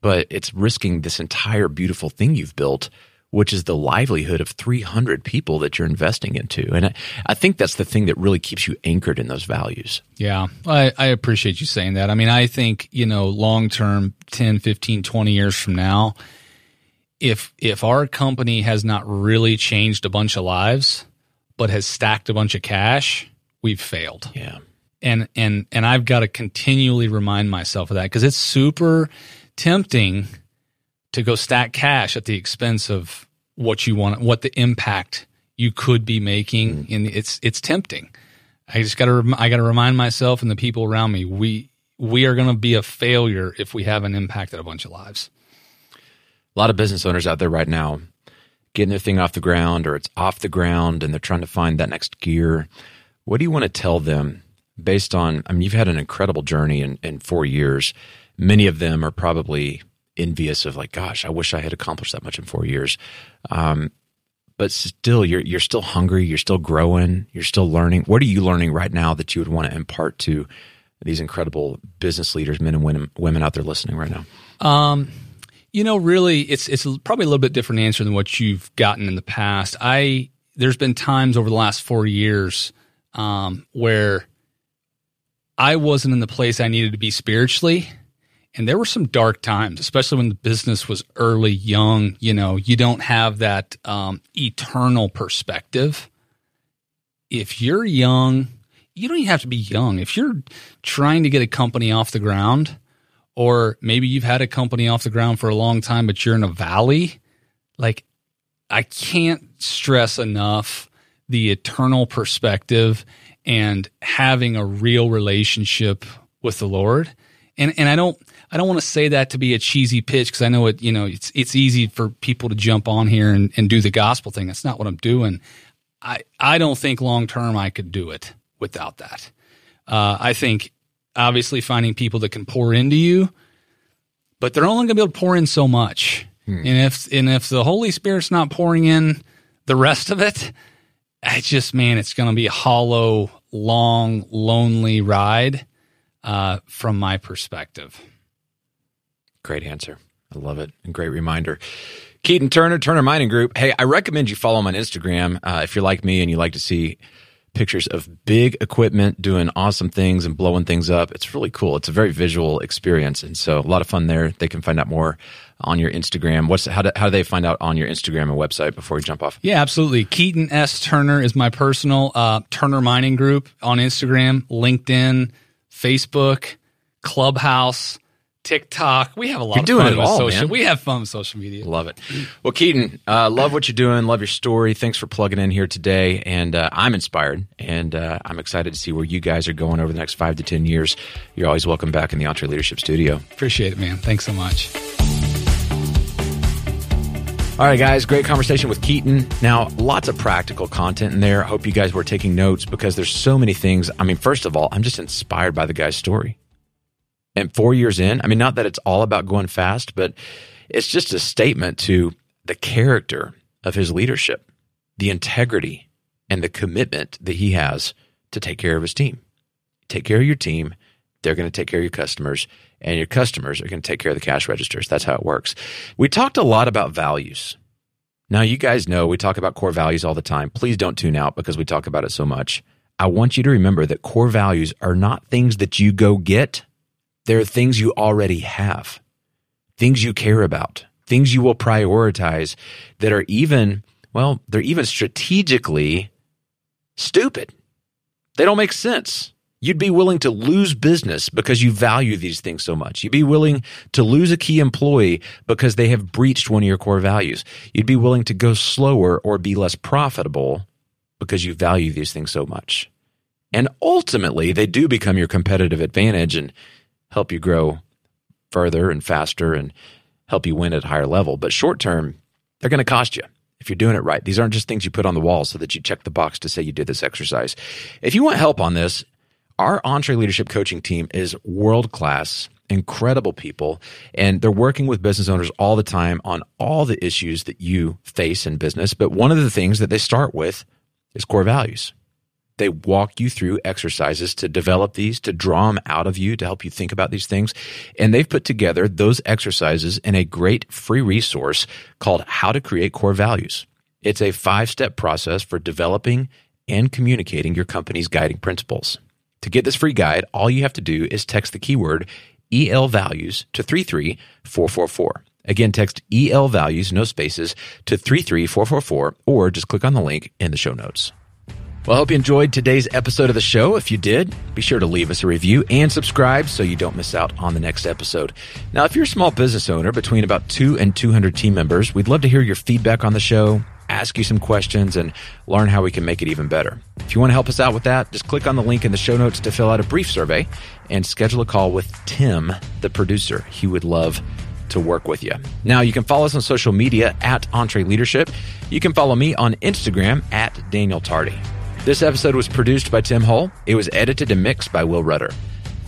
S1: but it's risking this entire beautiful thing you've built which is the livelihood of 300 people that you're investing into. And I, I, think that's the thing that really keeps you anchored in those values.
S2: Yeah, I, I appreciate you saying that. I mean, I think, you know, long term, 10, 15, 20 years from now, if if our company has not really changed a bunch of lives, but has stacked a bunch of cash, we've failed.
S1: Yeah.
S2: And and and I've got to continually remind myself of that because it's super tempting to go stack cash at the expense of what you want, what the impact you could be making. Mm. And it's, it's tempting. I just got to, I got to remind myself and the people around me, we, we are going to be a failure if we haven't impacted a bunch of lives.
S1: A lot of business owners out there right now getting their thing off the ground or it's off the ground and they're trying to find that next gear. what do you want to tell them based on? I mean, you've had an incredible journey in, in four years. Many of them are probably envious of like, gosh, I wish I had accomplished that much in four years. Um, but still, you're you're still hungry. You're still growing. You're still learning. What are you learning right now that you would want to impart to these incredible business leaders, men and women, women out there listening right now?
S2: Um, you know, really, it's it's probably a little bit different answer than what you've gotten in the past. I there's been times over the last four years um, where I wasn't in the place I needed to be spiritually. And there were some dark times, especially when the business was early, young. You know, you don't have that um, eternal perspective. If you're young, you don't even have to be young. If you're trying to get a company off the ground, or maybe you've had a company off the ground for a long time, but you're in a valley, like I can't stress enough the eternal perspective and having a real relationship with the Lord. And and I don't I don't want to say that to be a cheesy pitch because I know it, you know, it's it's easy for people to jump on here and, and do the gospel thing. That's not what I'm doing. I I don't think long term I could do it without that. Uh, I think obviously finding people that can pour into you, but they're only going to be able to pour in so much. Hmm. And if and if the Holy Spirit's not pouring in the rest of it, it's just man, it's going to be a hollow, long, lonely ride uh, from my perspective.
S1: Great answer. I love it. And great reminder. Keaton Turner, Turner Mining Group. Hey, I recommend you follow him on Instagram uh, if you're like me and you like to see pictures of big equipment doing awesome things and blowing things up. It's really cool. It's a very visual experience, and so a lot of fun there. They can find out more on your Instagram. What's how do, how do they find out on your Instagram and website before we jump off?
S2: Yeah, absolutely. Keaton S Turner is my personal uh, Turner Mining Group on Instagram, LinkedIn, Facebook, Clubhouse. TikTok. We have a lot
S1: you're
S2: of
S1: doing
S2: fun
S1: it
S2: with
S1: all,
S2: social.
S1: man.
S2: We have fun with social media.
S1: Love it. Well, Keaton, uh, love what you're doing. Love your story. Thanks for plugging in here today. And uh, I'm inspired, and uh, I'm excited to see where you guys are going over the next five to ten years. You're always welcome back in the EntreLeadership Studio.
S2: Appreciate it, man. Thanks so much.
S1: All right, guys, great conversation with Keaton. Now, lots of practical content in there. I hope you guys were taking notes because there's so many things. I mean, first of all, I'm just inspired by the guy's story. And four years in, I mean, not that it's all about going fast, but it's just a statement to the character of his leadership, the integrity and the commitment that he has to take care of his team. Take care of your team. They're going to take care of your customers, and your customers are going to take care of the cash registers. That's how it works. We talked a lot about values. Now, you guys know we talk about core values all the time. Please don't tune out because we talk about it so much. I want you to remember that core values are not things that you go get there are things you already have, things you care about, things you will prioritize that are even, well, they're even strategically stupid. They don't make sense. You'd be willing to lose business because you value these things so much. You'd be willing to lose a key employee because they have breached one of your core values. You'd be willing to go slower or be less profitable because you value these things so much. And ultimately, they do become your competitive advantage. And help you grow further and faster and help you win at a higher level. But short term, they're going to cost you if you're doing it right. These aren't just things you put on the wall so that you check the box to say you did this exercise. If you want help on this, our EntreLeadership coaching team is world class, incredible people, and they're working with business owners all the time on all the issues that you face in business. But one of the things that they start with is core values. They walk you through exercises to develop these, to draw them out of you, to help you think about these things. And they've put together those exercises in a great free resource called How to Create Core Values. It's a five step process for developing and communicating your company's guiding principles. To get this free guide, all you have to do is text the keyword EL values to 33444. Again, text EL values, no spaces, to 33444, or just click on the link in the show notes. Well, I hope you enjoyed today's episode of the show. If you did, be sure to leave us a review and subscribe so you don't miss out on the next episode. Now, if you're a small business owner between about two and 200 team members, we'd love to hear your feedback on the show, ask you some questions, and learn how we can make it even better. If you want to help us out with that, just click on the link in the show notes to fill out a brief survey and schedule a call with Tim, the producer. He would love to work with you. Now, you can follow us on social media at EntreLeadership. You can follow me on Instagram at Daniel Tardy. This episode was produced by Tim Hull. It was edited and mixed by Will Rudder.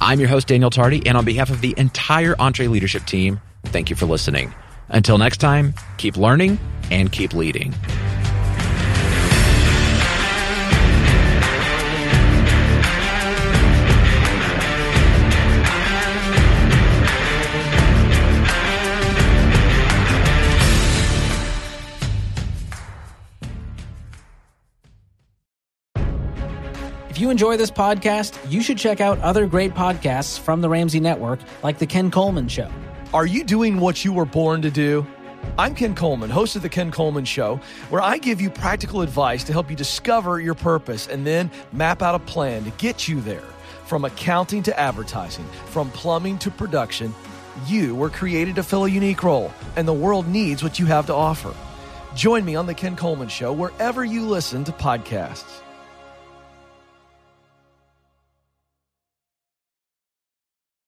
S1: I'm your host, Daniel Tardy, and on behalf of the entire EntreLeadership team, thank you for listening. Until next time, keep learning and keep leading.
S5: You enjoy this podcast, you should check out other great podcasts from the Ramsey Network, like The Ken Coleman Show.
S6: Are you doing what you were born to do? I'm Ken Coleman, host of The Ken Coleman Show, where I give you practical advice to help you discover your purpose and then map out a plan to get you there. From accounting to advertising, from plumbing to production, you were created to fill a unique role, and the world needs what you have to offer. Join me on The Ken Coleman Show wherever you listen to podcasts.